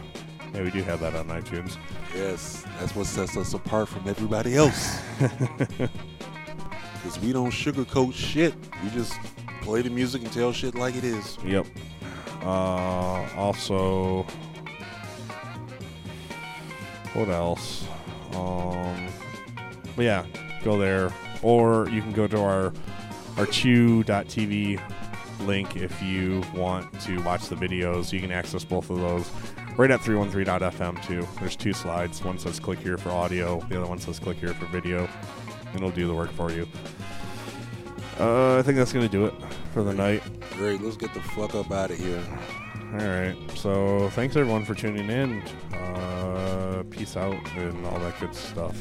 yeah, we do have that on iTunes. Yes, that's what sets us apart from everybody else. Because we don't sugarcoat shit. We just play the music and tell shit like it is. Yep. Uh, also, what else? Um, but yeah, go there, or you can go to our our Chew.tv link if you want to watch the videos. You can access both of those right at 313.fm too. There's two slides. One says click here for audio. The other one says click here for video. And it'll do the work for you. Uh, I think that's gonna do it for the night. Great. Let's get the fuck up out of here. All right. So thanks everyone for tuning in. Uh, peace out and all that good stuff.